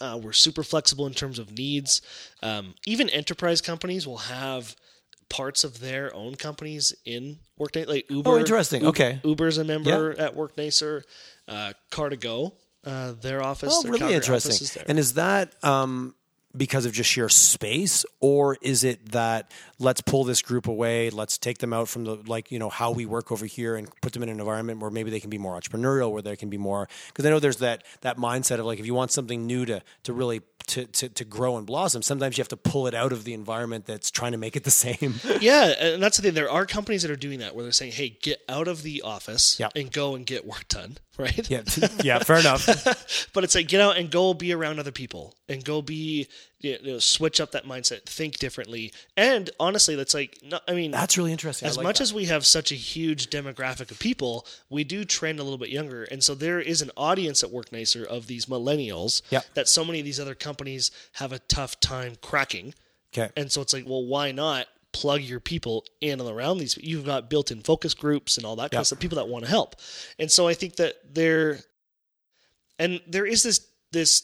Uh, we're super flexible in terms of needs. Um, even enterprise companies will have parts of their own companies in Workday, like Uber. Oh, interesting. Uber- Okay. Uber's a member at Worknicer. Uh, Car2Go, uh, their office. Oh, their really Calgary office interesting. is there. And is that um, because of just sheer space, or is it that let's pull this group away, let's take them out from the like you know how we work over here and put them in an environment where maybe they can be more entrepreneurial, where they can be more because I know there's that that mindset of like if you want something new to to really to, to, to grow and blossom, sometimes you have to pull it out of the environment that's trying to make it the same. [laughs] Yeah, and that's the thing. There are companies that are doing that where they're saying, "Hey, get out of the office Yeah. and go and get work done." [laughs] Right? yeah, [laughs] yeah, fair enough. but it's like get out and go be around other people and go be you know, switch up that mindset, think differently. And honestly, that's like no, I mean, That's really interesting. as like much that. as we have such a huge demographic of people, we do trend a little bit younger, and so there is an audience at Work Nicer of these millennials Yeah. that so many of these other companies have a tough time cracking. okay. And so it's like, well, why not plug your people in and around these? You've got built-in focus groups and all that kind Yeah. of stuff. People that want to help, and so I think that there, and there is this this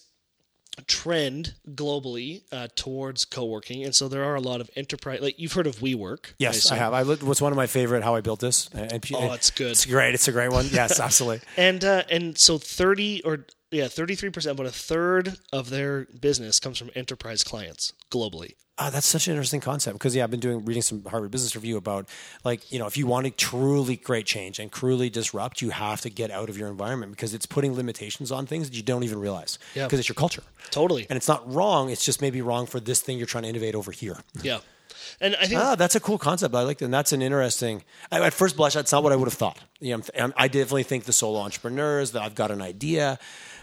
trend globally uh, towards co-working and so there are a lot of enterprise like you've heard of WeWork Yes, I assume. have. I li- what's one of my favorite how I built this. And, and- Oh, it's good. It's great. It's a great one. Yes, [laughs] absolutely. and uh, and so 30 or yeah 33% but a third of their business comes from enterprise clients globally Ah, that's such an interesting concept because yeah, I've been doing reading some Harvard Business Review about like you know if you want to truly create change and truly disrupt, you have to get out of your environment because it's putting limitations on things that you don't even realize Yeah. because it's your culture. totally And it's not wrong. It's just maybe wrong for this thing you're trying to innovate over here. yeah and i think Ah, that's a cool concept. I like that. And that's an interesting. I, at first blush, that's not what I would have thought. You know, I definitely think the solo entrepreneurs that I've got an idea,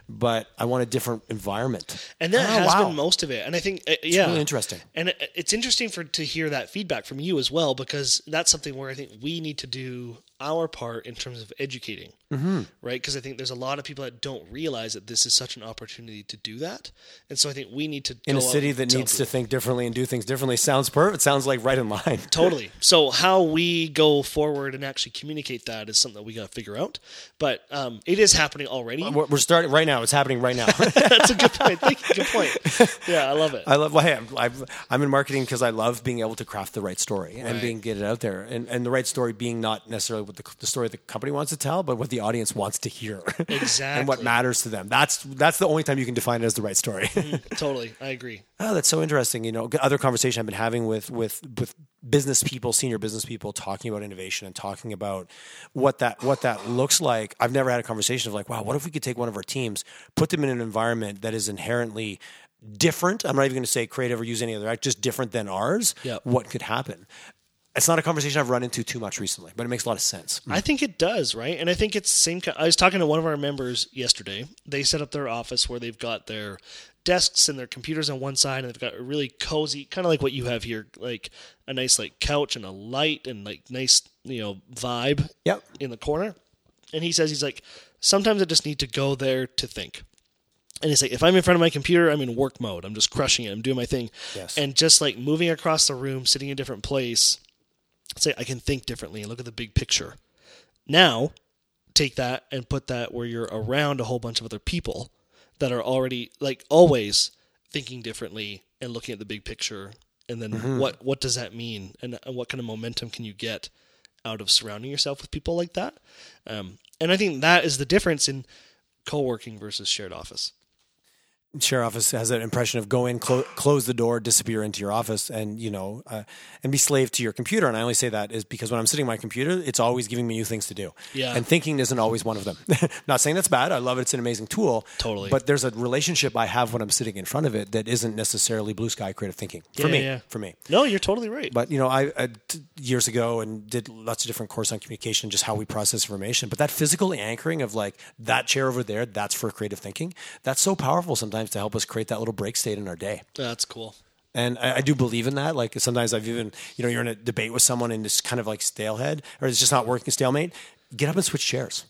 but I want a different environment. and that Oh, has wow. been most of it and i think uh, yeah really interesting. and it, it's interesting for to hear that feedback from you as well because that's something where i think we need to do our part in terms of educating mm-hmm. right because i think there's a lot of people that don't realize that this is such an opportunity to do that and so i think we need to in a city that needs people. to think differently and do things differently sounds perfect. Sounds like right in line. [laughs] Totally. So how we go forward and actually communicate that is something that we got to figure out. But um, it is happening already. We're we're starting right now. It's happening right now. [laughs] That's a good point. Thank you. Good point. [laughs] Yeah, I love it. I love. Well, hey, I'm, I'm in marketing because I love being able to craft the right story and Right. being get it out there, and, and the right story being not necessarily what the, the story the company wants to tell, but what the audience wants to hear, Exactly. [laughs] and what matters to them. That's that's the only time you can define it as the right story. Mm, [laughs] totally. I agree. Oh, that's so interesting. You know, other conversation I've been having with with with business people, senior business people, talking about innovation and talking about what that what that looks like. I've never had a conversation of like, wow, what if we could take one of our teams, put them in an environment that is inherently different. I'm not even going to say creative or use any other, act, just different than ours. Yep. What could happen? It's not a conversation I've run into too much recently, but it makes a lot of sense. I think it does, right? And I think it's the same. I was talking to one of our members yesterday. They set up their office where they've got their desks and their computers on one side, and they've got a really cozy, kind of like what you have here, like a nice like couch and a light and like nice you know vibe Yep. in the corner. And he says he's like, sometimes I just need to go there to think. And he's like, if I'm in front of my computer, I'm in work mode. I'm just crushing it. I'm doing my thing. Yes. And just like moving across the room, sitting in a different place, say I can think differently and look at the big picture. Now, take that and put that where you're around a whole bunch of other people that are already like always thinking differently and looking at the big picture. And then what what does that mean? And, and what kind of momentum can you get out of surrounding yourself with people like that? Um, and I think that is the difference in co-working versus shared office. Share office has that impression of go in, clo- close the door, disappear into your office, and you know, uh, and be slave to your computer. And I only say that is because when I'm sitting at my computer, it's always giving me new things to do. Yeah. And thinking isn't always one of them. [laughs] Not saying that's bad. I love it. It's an amazing tool. Totally. But there's a relationship I have when I'm sitting in front of it that isn't necessarily blue sky creative thinking for Yeah, me. yeah. For me. No, you're totally right. But you know, I, I t- years ago and did lots of different course on communication, just how we process information. But that physical anchoring of like that chair over there, that's for creative thinking. That's so powerful sometimes to help us create that little break state in our day. That's cool. And I, I do believe in that. Like sometimes I've even, you know, you're in a debate with someone and it's kind of like stalehead or it's just not working, stalemate. Get up and switch chairs.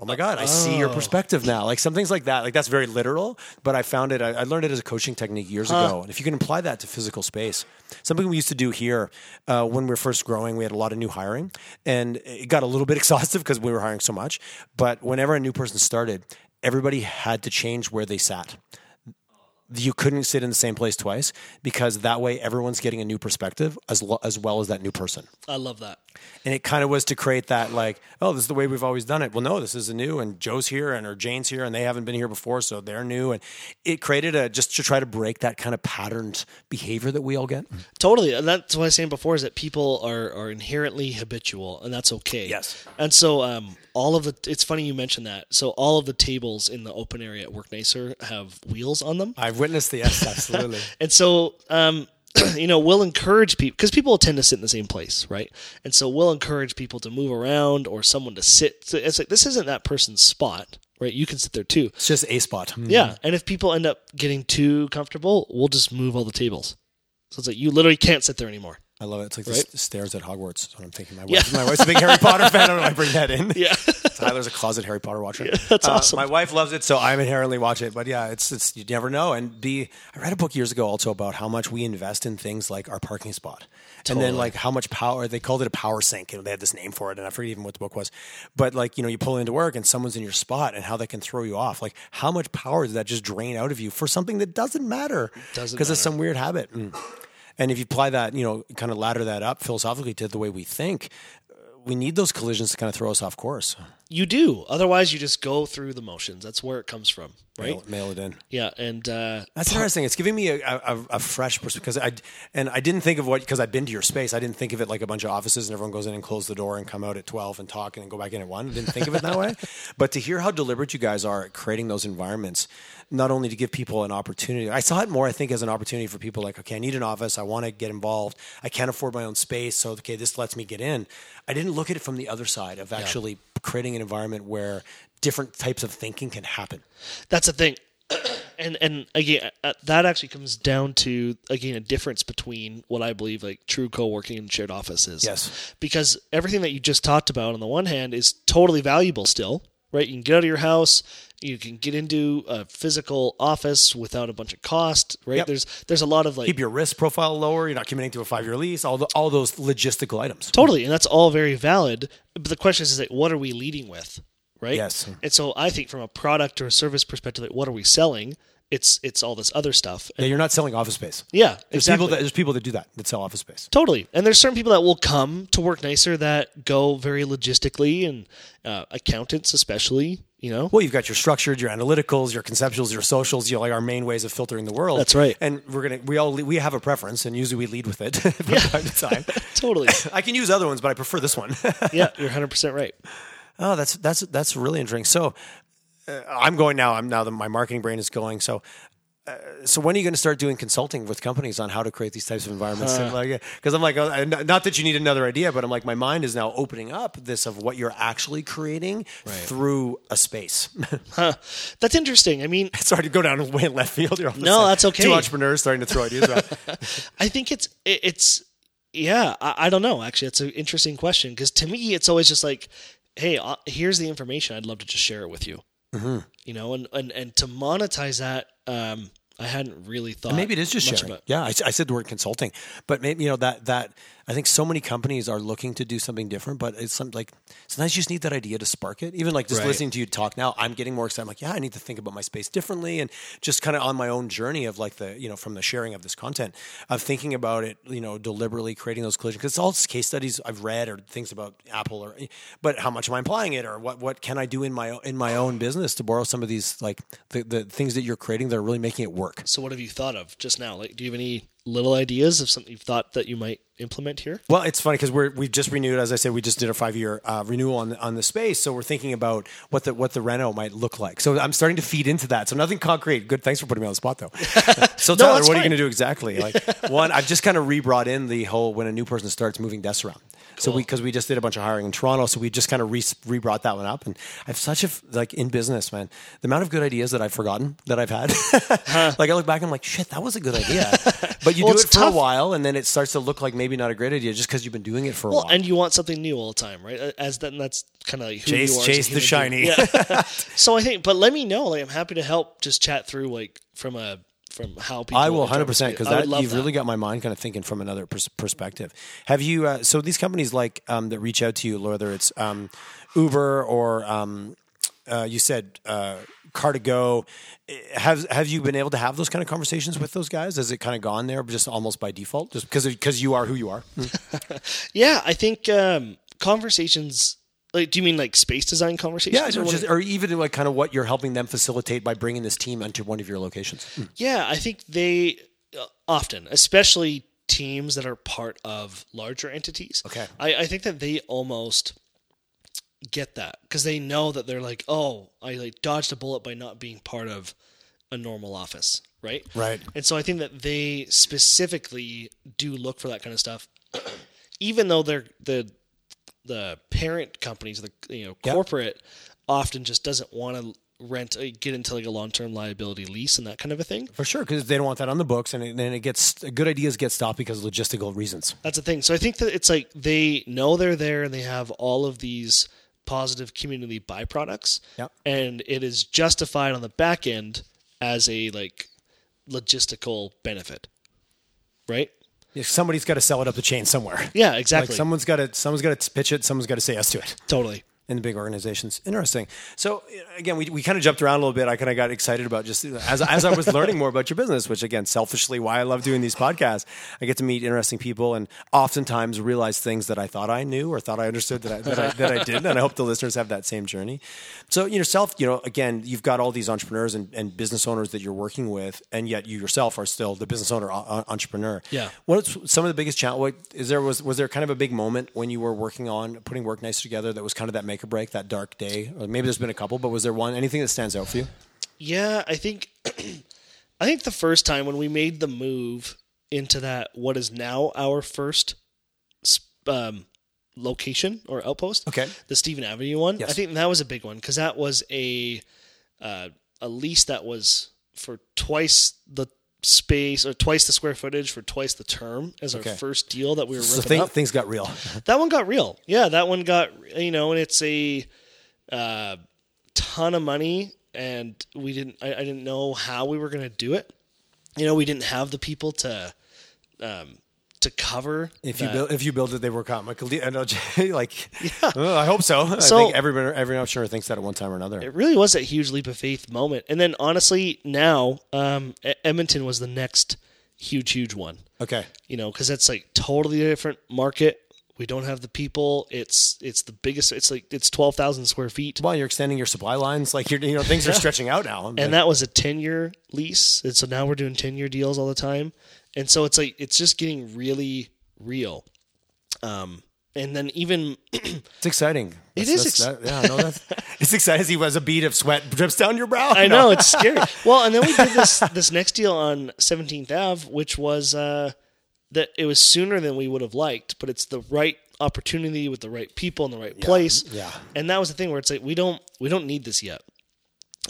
Oh my God, I see your perspective now. Like some things like that. Like that's very literal, but I found it, I, I learned it as a coaching technique years ago. And if you can apply that to physical space, something we used to do here uh, when we were first growing, we had a lot of new hiring and it got a little bit [laughs] exhaustive because we were hiring so much. But whenever a new person started, everybody had to change where they sat you couldn't sit in the same place twice because that way everyone's getting a new perspective as lo- as well as that new person. I love that. And it kind of was to create that like, oh, this is the way we've always done it. Well, no, this is a new, and Joe's here and or Jane's here, and they haven't been here before, so they're new. And it created a just to try to break that kind of patterned behavior that we all get. Totally, and that's what I was saying before is that people are are inherently habitual, and that's okay. Yes. and so um, all of the it's funny you mentioned that. So all of the tables in the open area at Work Nicer have wheels on them, I've witnessed the yes, absolutely. [laughs] and so um, [clears throat] you know we'll encourage people because people tend to sit in the same place, right? And so we'll encourage people to move around or someone to sit. So it's like this isn't that person's spot, right? You can sit there too. it's just a spot. Yeah, and if people end up getting too comfortable, we'll just move all the tables. So it's like you literally can't sit there anymore. I love it. It's like Right? the stairs at Hogwarts. That's what I'm thinking. My, wife, my wife's a big Harry Potter fan. I don't know. I bring that in. [laughs] Yeah. [laughs] Tyler's a closet Harry Potter watcher. that's Uh, awesome. My wife loves it, so I'm inherently watch it. But yeah, it's it's you never know. And B, I read a book years ago also about how much we invest in things like our parking spot, and then like how much power they called it a power sink, and they had this name for it, and I forget even what the book was. But like you know, you pull into work and someone's in your spot, and how that can throw you off. Like how much power does that just drain out of you for something that doesn't matter? Doesn't because it's some weird habit. Mm. And if you apply that, you know, kind of ladder that up philosophically to the way we think, we need those collisions to kind of throw us off course. You do. Otherwise, you just go through the motions. That's where it comes from, right? Mail, mail it in. Yeah, and uh, That's interesting. It's giving me a, a, a fresh perspective because I and I didn't think of what because I've been to your space. I didn't think of it like a bunch of offices and everyone goes in and close the door and come out at twelve and talk and then go back in at one. I didn't think of it that way. [laughs] But to hear how deliberate you guys are at creating those environments, not only to give people an opportunity, I saw it more. I think as an opportunity for people like, okay, I need an office. I want to get involved. I can't afford my own space, so okay, this lets me get in. I didn't look at it from the other side of actually creating an environment where different types of thinking can happen. that's the thing. [clears throat] and and again, uh, that actually comes down to again a difference between what I believe like true co-working and shared office is. Yes. because everything that you just talked about on the one hand is totally valuable still, right? You can get out of your house, you can get into a physical office without a bunch of cost, right? Yep. There's there's a lot of like keep your risk profile lower. You're not committing to a five year lease. All the, all those logistical items. Totally, and that's all very valid. But the question is, is like, what are we leading with, right? Yes. And so I think from a product or a service perspective, like, what are we selling? It's it's all this other stuff. Yeah, you're not selling office space. Yeah, There's exactly. people that there's people that do that that sell office space. Totally. And there's certain people that will come to work nicer that go very logistically, and uh, accountants especially. You know, Well, you've got your structured, your analyticals, your conceptuals, your socials. You know, like our main ways of filtering the world. That's right. And we're gonna we all we have a preference, and usually we lead with it [laughs] from time to time. [laughs] totally. [laughs] I can use other ones, but I prefer this one. yeah, you're 100 percent right. oh, that's that's that's really interesting. So uh, I'm going now. I'm now that my marketing brain is going. So. Uh, so when are you going to start doing consulting with companies on how to create these types of environments? Because I'm like, uh, not that you need another idea, but I'm like, my mind is now opening up this of what you're actually creating through a space. [laughs] Huh. That's interesting. I mean, Sorry to go down way left field. You're No, that's okay. Two entrepreneurs starting to throw ideas around. [laughs] I think it's it's yeah. I, I don't know. Actually, it's an interesting question because to me, it's always just like, hey, uh, here's the information. I'd love to just share it with you. Mm-hmm. You know, and, and and to monetize that, um, I hadn't really thought. Maybe it is just sharing. about- Yeah, I, I said the word consulting, but maybe you know that that I think so many companies are looking to do something different, but it's some like sometimes you just need that idea to spark it. Even like just Right. listening to you talk now, I'm getting more excited. I'm like, yeah, I need to think about my space differently, and just kind of on my own journey of like the you know from the sharing of this content of thinking about it, you know, deliberately creating those collisions because it's all case studies I've read or things about Apple or but how much am I applying it or what what can I do in my in my own business to borrow some of these like the, the things that you're creating that are really making it work. So, what have you thought of just now? Like, do you have any little ideas of something you've thought that you might implement here? Well, it's funny because we're we've just renewed, as I said, we just did a five year uh, renewal on the, on the space. So we're thinking about what the what the reno might look like. So I'm starting to feed into that. So nothing concrete. Good. Thanks for putting me on the spot, though. [laughs] so Tyler, that's what are you going to do exactly? Like one, I've just kind of re-brought in the whole when a new person starts moving desks around. So we because we just did a bunch of hiring in Toronto, so we just kind of re, re-brought that one up. And I've such a like in business, man, the amount of good ideas that I've forgotten that I've had. [laughs] like I look back, and I'm like, shit, that was a good idea. [laughs] But you Well, do it for tough. a while, and then it starts to look like maybe not a great idea just because you've been doing it for a Well, while. and you want something new all the time, right? As that, and that's kind of like who Chase- you are. chase the shiny. Yeah. [laughs] [laughs] so I think, but let me know. Like, I'm happy to help. Just chat through like from a from how people. I will 100 percent because that you've that. really got my mind kind of thinking from another pers- perspective. Have you? Uh, so these companies like um, that reach out to you, whether it's um, Uber or um, uh, you said uh, Car2Go, eh, have have you been able to have those kind of conversations with those guys? Has it kind of gone there just almost by default, just because because you are who you are? [laughs] Yeah, I think um, conversations. Like, do you mean like space design conversations? Yeah, or just, or even like kind of what you're helping them facilitate by bringing this team into one of your locations. Yeah, I think they uh, often, especially teams that are part of larger entities. Okay. I, I think that they almost get that because they know that they're like, oh, I like dodged a bullet by not being part of a normal office, right? Right. And so I think that they specifically do look for that kind of stuff, [clears throat] even though they're the the parent companies, the you know Yep. corporate, often just doesn't want to rent get into like a long term liability lease and that kind of a thing. For sure, because they don't want that on the books, and then it gets good ideas get stopped because of logistical reasons. That's the thing. So I think that it's like they know they're there and they have all of these positive community byproducts, Yep. and it is justified on the back end as a like logistical benefit, right? If somebody's got to sell it up the chain somewhere. Yeah, Like exactly. someone's got to someone's got to pitch it. Someone's got to say yes to it. totally. In the big organizations. Interesting. So again, we, we kind of jumped around a little bit. I kind of got excited about just as, as I was learning more about your business, which again, selfishly, why I love doing these podcasts. I get to meet interesting people and oftentimes realize things that I thought I knew or thought I understood that I, that I, that I didn't. And I hope the listeners have that same journey. So yourself, you know, again, you've got all these entrepreneurs and, and business owners that you're working with, and yet you yourself are still the business owner uh, entrepreneur. Yeah. What's some of the biggest challenge? What is there was was there kind of a big moment when you were working on putting work nice together that was kind of that make or break, that dark day? Or maybe there's been a couple, but was there one anything that stands out for you? Yeah, I think [clears throat] I think the first time when we made the move into that what is now our first um, location or outpost, Okay. the Stephen Avenue one. Yes. I think that was a big one because that was a uh, a lease that was for twice the space or twice the square footage for twice the term as our first deal that we were So ripping thing, up. things got real. [laughs] That one got real. Yeah, that one got you know, and it's a uh, ton of money, and we didn't. I, I didn't know how we were going to do it. You know, we didn't have the people to um, to cover. If you build if you build it, they work out. Michael, like, oh, [laughs] [laughs] I hope so. So- I think everyone every entrepreneur thinks that at one time or another. it really was a huge leap of faith moment. And then honestly, now um, Edmonton was the next huge, huge one. Okay. You know, because that's like totally different market. We don't have the people. It's it's the biggest. It's like it's twelve thousand square feet. Well, you're extending your supply lines. Like you're, you know, things are [laughs] stretching out now. and that was a 10 year lease and so now we're doing 10 year deals all the time and so it's like it's just getting really real um and then even [clears throat] It's exciting. It That's- is that's- that- yeah, no, that's [laughs] it's exciting. As he was a bead of sweat drips down your brow. I No. know it's scary. [laughs] Well, and then we did this this next deal on 17th Ave, which was uh, that it was sooner than we would have liked, but it's the right opportunity with the right people in the right place. yeah. And that was the thing where it's like we don't we don't need this yet.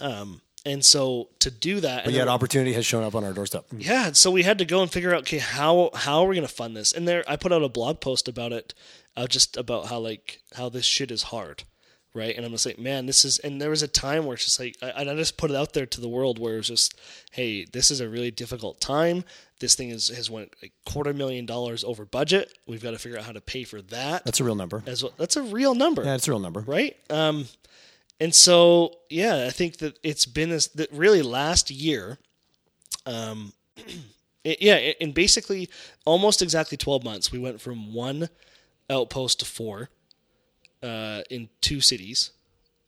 Um, and so to do that, and But yet, opportunity has shown up on our doorstep. yeah, so we had to go and figure out okay how how are we going to fund this? And there I put out a blog post about it, uh, just about how like how this shit is hard, right? And I'm just like, man, this is. And there was a time where it's just like I, I just put it out there to the world where it was just, hey, this is a really difficult time. This thing is has went a quarter million dollars over budget. We've got to figure out how to pay for that. That's a real number. as well. That's a real number Yeah, it's a real number. right? Um, and so yeah, I think that it's been this that really last year. Um, [clears throat] it- yeah, in basically almost exactly twelve months, we went from one outpost to four uh, in two cities,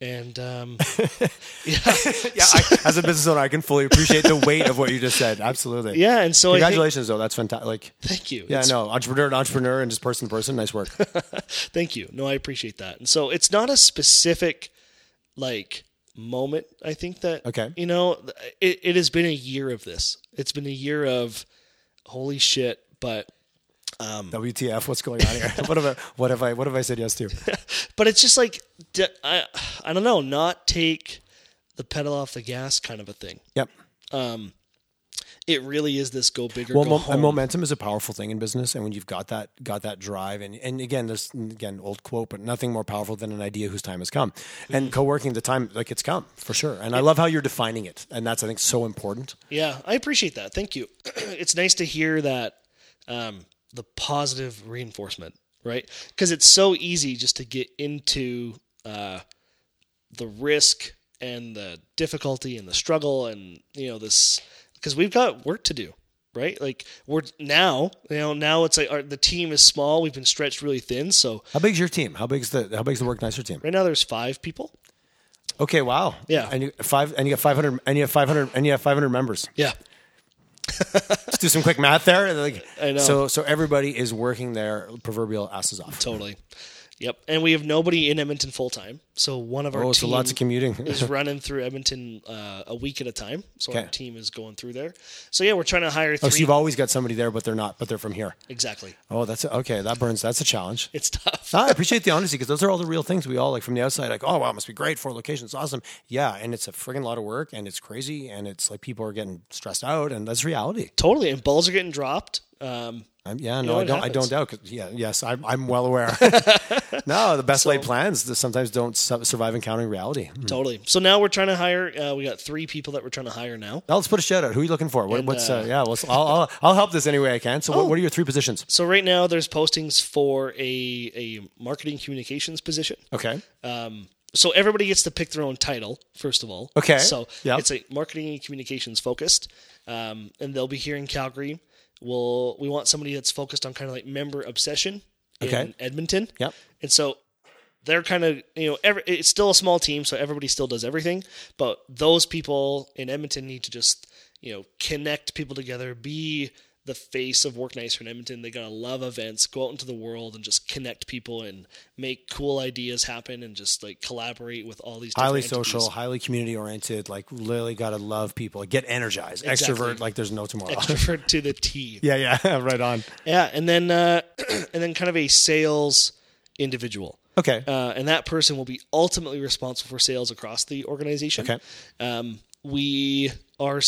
and um, [laughs] yeah, [laughs] Yeah, I, as a business owner, I can fully appreciate the weight of what you just said. Absolutely. yeah, and so I think, Congratulations, though. That's fantastic. Like, thank you. yeah, It's- no, entrepreneur to entrepreneur and just person to person. Nice work. [laughs] Thank you. No, I appreciate that. And so it's not a specific like moment. I think that Okay. you know, it, it has been a year of this. It's been a year of holy shit, but um, WTF? What's going on here? [laughs] what have I? What have I? What have I said yes to? [laughs] but it's just like I I don't know, not take the pedal off the gas kind of a thing. Yep. It really is this go bigger, Well, go mo- momentum is a powerful thing in business, and when you've got that got that drive, and and again, there's again old quote, but nothing more powerful than an idea whose time has come. Mm-hmm. And co-working, the time like it's come for sure. And I love how you're defining it, and that's I think so important. Yeah, I appreciate that. Thank you. [clears throat] it's nice to hear that um, the positive reinforcement, right? Because it's so easy just to get into uh, the risk and the difficulty and the struggle and you know this because we've got work to do right like we're now you know now it's like our, the team is small we've been stretched really thin so How big's your team? How big's the How big's the work nicer team? right now there's five people Okay, wow. Yeah. and you five, and you got five hundred, and you have five hundred, and you have five hundred members. yeah [laughs] Let's do some quick math there. Like, I know. So, so everybody is working their proverbial asses off. totally Yep, and we have nobody in Edmonton full time. So one of our Oh, so lots of commuting. [laughs] is [laughs] running through Edmonton uh, a week at a time. So our team is going through there. So yeah, we're trying to hire three. Oh, so you've always got somebody there, but they're not. But they're from here. exactly. Oh, that's okay. That burns. That's a challenge. It's tough. I appreciate the honesty because those are all the real things we all like from the outside. Like, oh wow, it must be great. Four locations, awesome. Yeah, and it's a friggin' lot of work, and it's crazy, and it's like people are getting stressed out, and that's reality. Totally, and balls are getting dropped. Um, I'm, yeah, no, know, I don't. I don't doubt. 'cause- yeah, yes, I'm, I'm well aware. [laughs] no, the best laid plans sometimes don't su- survive encountering reality. Totally. So now we're trying to hire. Uh, we got three people that we're trying to hire now. Now let's put a shout out. Who are you looking for? What, And, what's uh, uh, yeah? Let's, I'll, I'll I'll help this any way I can. So, Oh. what, what are your three positions? So right now there's postings for a a marketing communications position. Okay, Um, so everybody gets to pick their own title first of all. Okay. So Yep. it's a marketing and communications focused, um, and they'll be here in Calgary. We'll we want somebody that's focused on kind of like member obsession Okay. in Edmonton. Yep. And so they're kind of you know every, it's still a small team, so everybody still does everything. But those people in Edmonton need to just you know connect people together, be the face of Work Nicer in Edmonton. They gotta love events, go out into the world and just connect people and make cool ideas happen and just like collaborate with all these highly different social, highly community oriented. Like literally, gotta love people. Get energized, Exactly. extrovert. Like there's no tomorrow. [laughs] extrovert to the T. yeah, yeah, [laughs] right on. Yeah, and then uh, [clears throat] and then kind of a sales individual. Okay, uh, and that person will be ultimately responsible for sales across the organization. Okay. Um, we are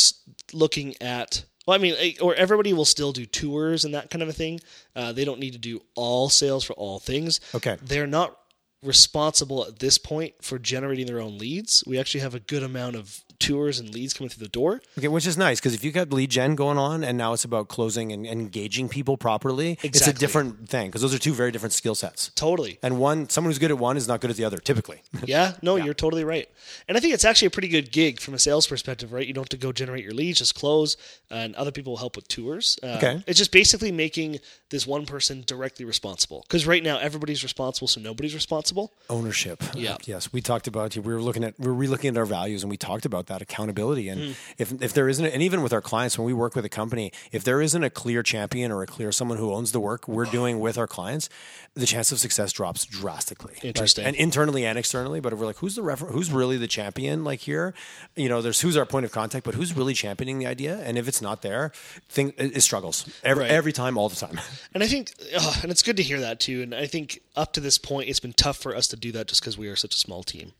looking at. Well, I mean, eh, or everybody will still do tours and that kind of a thing. Uh, they don't need to do all sales for all things. Okay. They're not responsible at this point for generating their own leads. We actually have a good amount of tours and leads coming through the door. okay, which is nice because if you got lead gen going on, and now it's about closing and, engaging people properly, it's a different thing because those are two very different skill sets. Totally. And one, someone who's good at one is not good at the other, typically. [laughs] Yeah, no, you're totally right. And I think it's actually a pretty good gig from a sales perspective, right? You don't have to go generate your leads, just close, and other people will help with tours. Uh, Okay. It's just basically making this one person directly responsible. Because right now, everybody's responsible, so nobody's responsible. ownership. Yeah. Yes, we talked about. We were looking at. We were relooking at our values, and we talked about that accountability. And Hmm. if if there isn't, and even with our clients, when we work with a company, if there isn't a clear champion or a clear someone who owns the work we're doing with our clients, the chance of success drops drastically. Interesting. and internally and externally. But if we're like, who's the refer- Who's really the champion? Like here, you know, there's who's our point of contact, but who's really championing the idea? And if it's not there, thing it, it struggles every Right. every time, all the time. [laughs] And I think, oh, and it's good to hear that too. And I think up to this point, it's been tough for us to do that just because we are such a small team.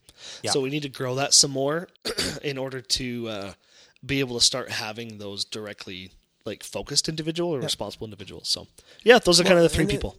Yeah. So we need to grow that some more [clears throat] in order to uh, be able to start having those directly like focused individual or responsible individuals. So yeah, those are kind of the three it- people.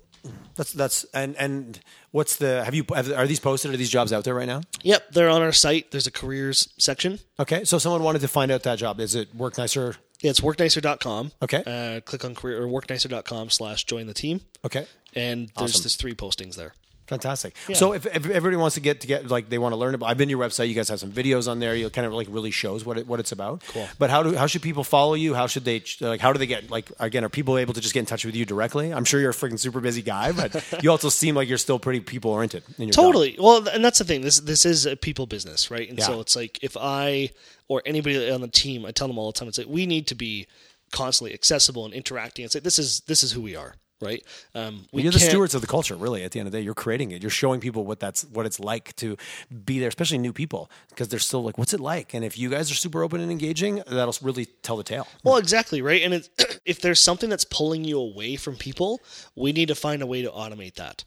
That's that's and and what's the have you have, are these posted? Are these jobs out there right now? Yep, they're on our site. There's a careers section. Okay, so someone wanted to find out that job. Is it work nicer? Yeah, it's worknicer.com. Okay. Uh, click on career or worknicer.com slash join the team. Okay, And there's Awesome. there's three postings there. Fantastic. So if, if everybody wants to get to get like they want to learn about, I've been to your website. You guys have some videos on there. You kind of like really shows what it, what it's about. Cool. But how do how should people follow you? How should they like? How do they get like again? Are people able to just get in touch with you directly? I'm sure you're a freaking super busy guy, but [laughs] you also seem like you're still pretty people oriented in your job. Totally. Well, and that's the thing. This this is a people business, right? And Yeah. so it's like if I or anybody on the team, I tell them all the time, it's like we need to be constantly accessible and interacting. It's like this is this is who we are, right? Um, we You're the stewards of the culture, really. At the end of the day, you're creating it. You're showing people what that's what it's like to be there, especially new people, because they're still like, "What's it like?" And if you guys are super open and engaging, that'll really tell the tale. Well, exactly, right? And it, [clears throat] if there's something that's pulling you away from people, we need to find a way to automate that,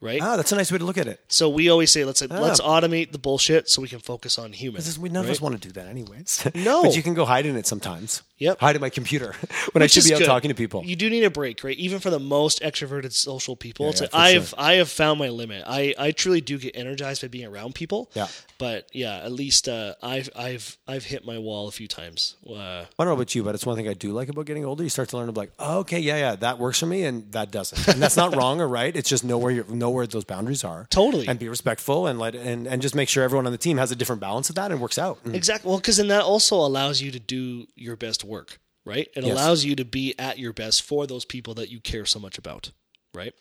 right? Ah, that's a nice way to look at it. So we always say let's let's automate the bullshit so we can focus on humans. Is- we none of us want to do that, anyways. [laughs] No. but you can go hide in it sometimes. Yep. hide in my computer [laughs] when I should be out good. talking to people. You do need a break, right? Even for the most extroverted social people, it's yeah, like I've sure. I have found my limit. I I truly do get energized by being around people. Yeah. But yeah, at least uh, I've I've I've hit my wall a few times. Uh, I don't know about you, but it's one thing I do like about getting older. You start to learn, to be like, oh, okay, yeah, yeah, that works for me, and that doesn't. And that's not [laughs] wrong or right. It's just know where you know where those boundaries are. Totally. and be respectful, and let and, and just make sure everyone on the team has a different balance of that and works out. Exactly. Well, because then that also allows you to do your best work, right? It Yes. allows you to be at your best for those people that you care so much about, right?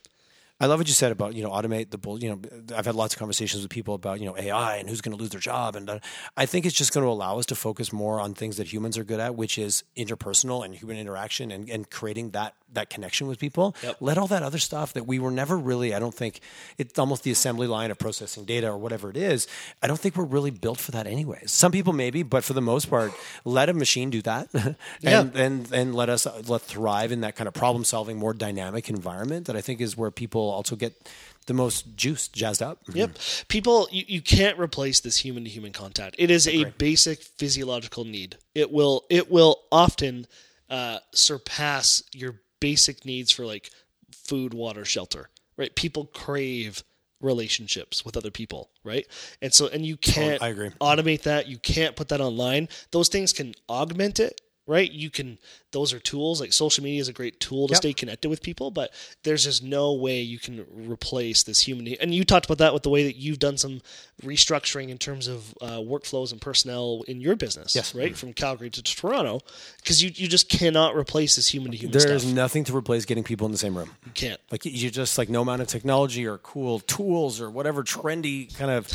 I love what you said about you know automate the bull. You know, I've had lots of conversations with people about you know AI and who's going to lose their job, and uh, I think it's just going to allow us to focus more on things that humans are good at, which is interpersonal and human interaction, and, and creating that that connection with people. Yep. Let all that other stuff that we were never really. I don't think it's almost the assembly line of processing data or whatever it is. I don't think we're really built for that, anyways. Some people maybe, but for the most part, let a machine do that, [laughs] and Yeah. and and let us uh, let thrive in that kind of problem solving, more dynamic environment. That I think is where people also get the most juiced, jazzed up. Yep. People, you, you can't replace this human to human contact. It is a basic physiological need. It will it will often uh, surpass your basic needs for like food, water, shelter. Right? People crave relationships with other people, right? And so and you can't I agree. automate that. You can't put that online. Those things can augment it, right? You can those are tools. Like social media is a great tool to Yep. stay connected with people, but there's just no way you can replace this human. And you talked about that with the way that you've done some restructuring in terms of uh, workflows and personnel in your business, Yes. right? From Calgary to Toronto, because you, you just cannot replace this human to human There is nothing to replace getting people in the same room. You can't. Like you just like no amount of technology or cool tools or whatever trendy kind of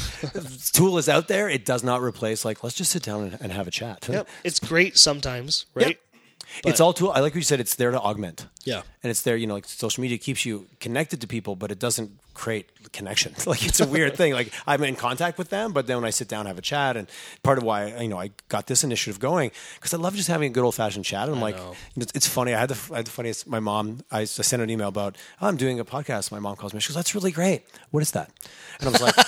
[laughs] tool is out there. It does not replace like let's just sit down and, and have a chat. Yep. It's great sometimes, right? it's all tool. I like what you said. It's there to augment. Yeah. and it's there. You know, like social media keeps you connected to people, but it doesn't create connection. [laughs] like it's a weird thing. Like I'm in contact with them, but then when I sit down and have a chat, and part of why you know I got this initiative going because I love just having a good old fashioned chat. And I'm like, know. it's, it's funny. I had the I had the funniest. My mom. I sent an email about oh, I'm doing a podcast. My mom calls me. She goes, "That's really great. What is that?" And I was like. [laughs]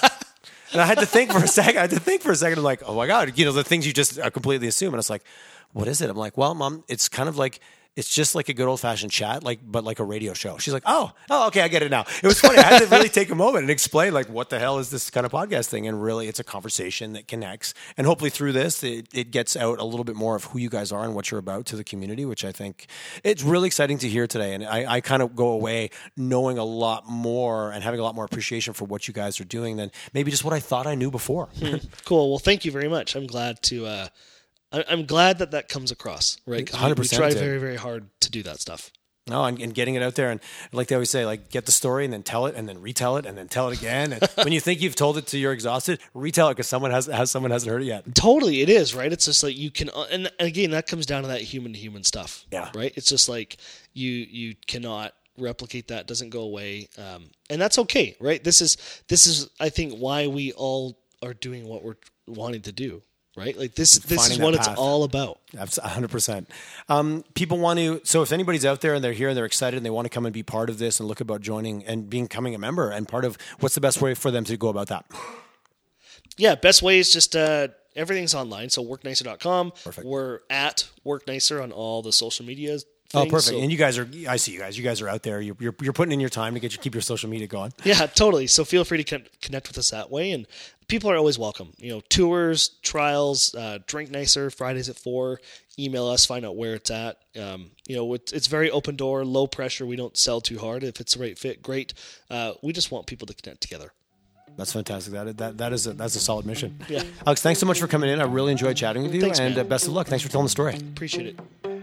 And I had to think for a second. I had to think for a second. I'm like, oh my god, you know, the things you just uh, completely assume. And I was like, what is it? I'm like, well, mom, it's kind of like it's just like a good old fashioned chat, like but like a radio show. She's like, oh, oh, okay, I get it now. It was funny. I had to really take a moment and explain like what the hell is this kind of podcast thing, and really, it's a conversation that connects. And hopefully, through this, it, it gets out a little bit more of who you guys are and what you're about to the community, which I think it's really exciting to hear today. And I, I kind of go away knowing a lot more and having a lot more appreciation for what you guys are doing than maybe just what I thought I knew before. Cool. Well, thank you very much. I'm glad to. Uh, I- I'm glad that that comes across, right? 'Cause we- we 100% try very, very hard to do that stuff. No, and, and getting it out there, and like they always say, like get the story and then tell it, and then retell it, and then tell it again. And [laughs] when you think you've told it to you're exhausted, retell it because someone has, has someone hasn't heard it yet. Totally, it is right. It's just like you can, uh, and, and again, that comes down to that human to human stuff. Yeah. Right. It's just like you you cannot replicate that. Doesn't go away, um, and that's okay. Right. This is this is I think why we all are doing what we're wanting to do. Right. Like this this Finding is that what it's all about. Abs- 100%. Um, people want to, so if anybody's out there and they're here and they're excited and they want to come and be part of this and look about joining and becoming a member and part of what's the best way for them to go about that? Yeah, best way is just uh, everything's online. So worknicer.com. Perfect. We're at worknicer on all the social medias. Oh, perfect. so- and you guys are, I see you guys. You guys are out there. You're, you're, you're putting in your time to get your, keep your social media going. Yeah, totally. So feel free to con- connect with us that way, and people are always welcome. You know, tours, trials, uh, drink nicer Fridays at four. Email us, find out where it's at. Um, you know, it's, it's very open door, low pressure. We don't sell too hard. If it's the right fit, great. Uh, we just want people to connect together. That's fantastic. That, that, that is a, that's a solid mission. Yeah. Alex, thanks so much for coming in. I really enjoyed chatting with you Thanks, and uh, best of luck. Thanks for telling the story. Appreciate it.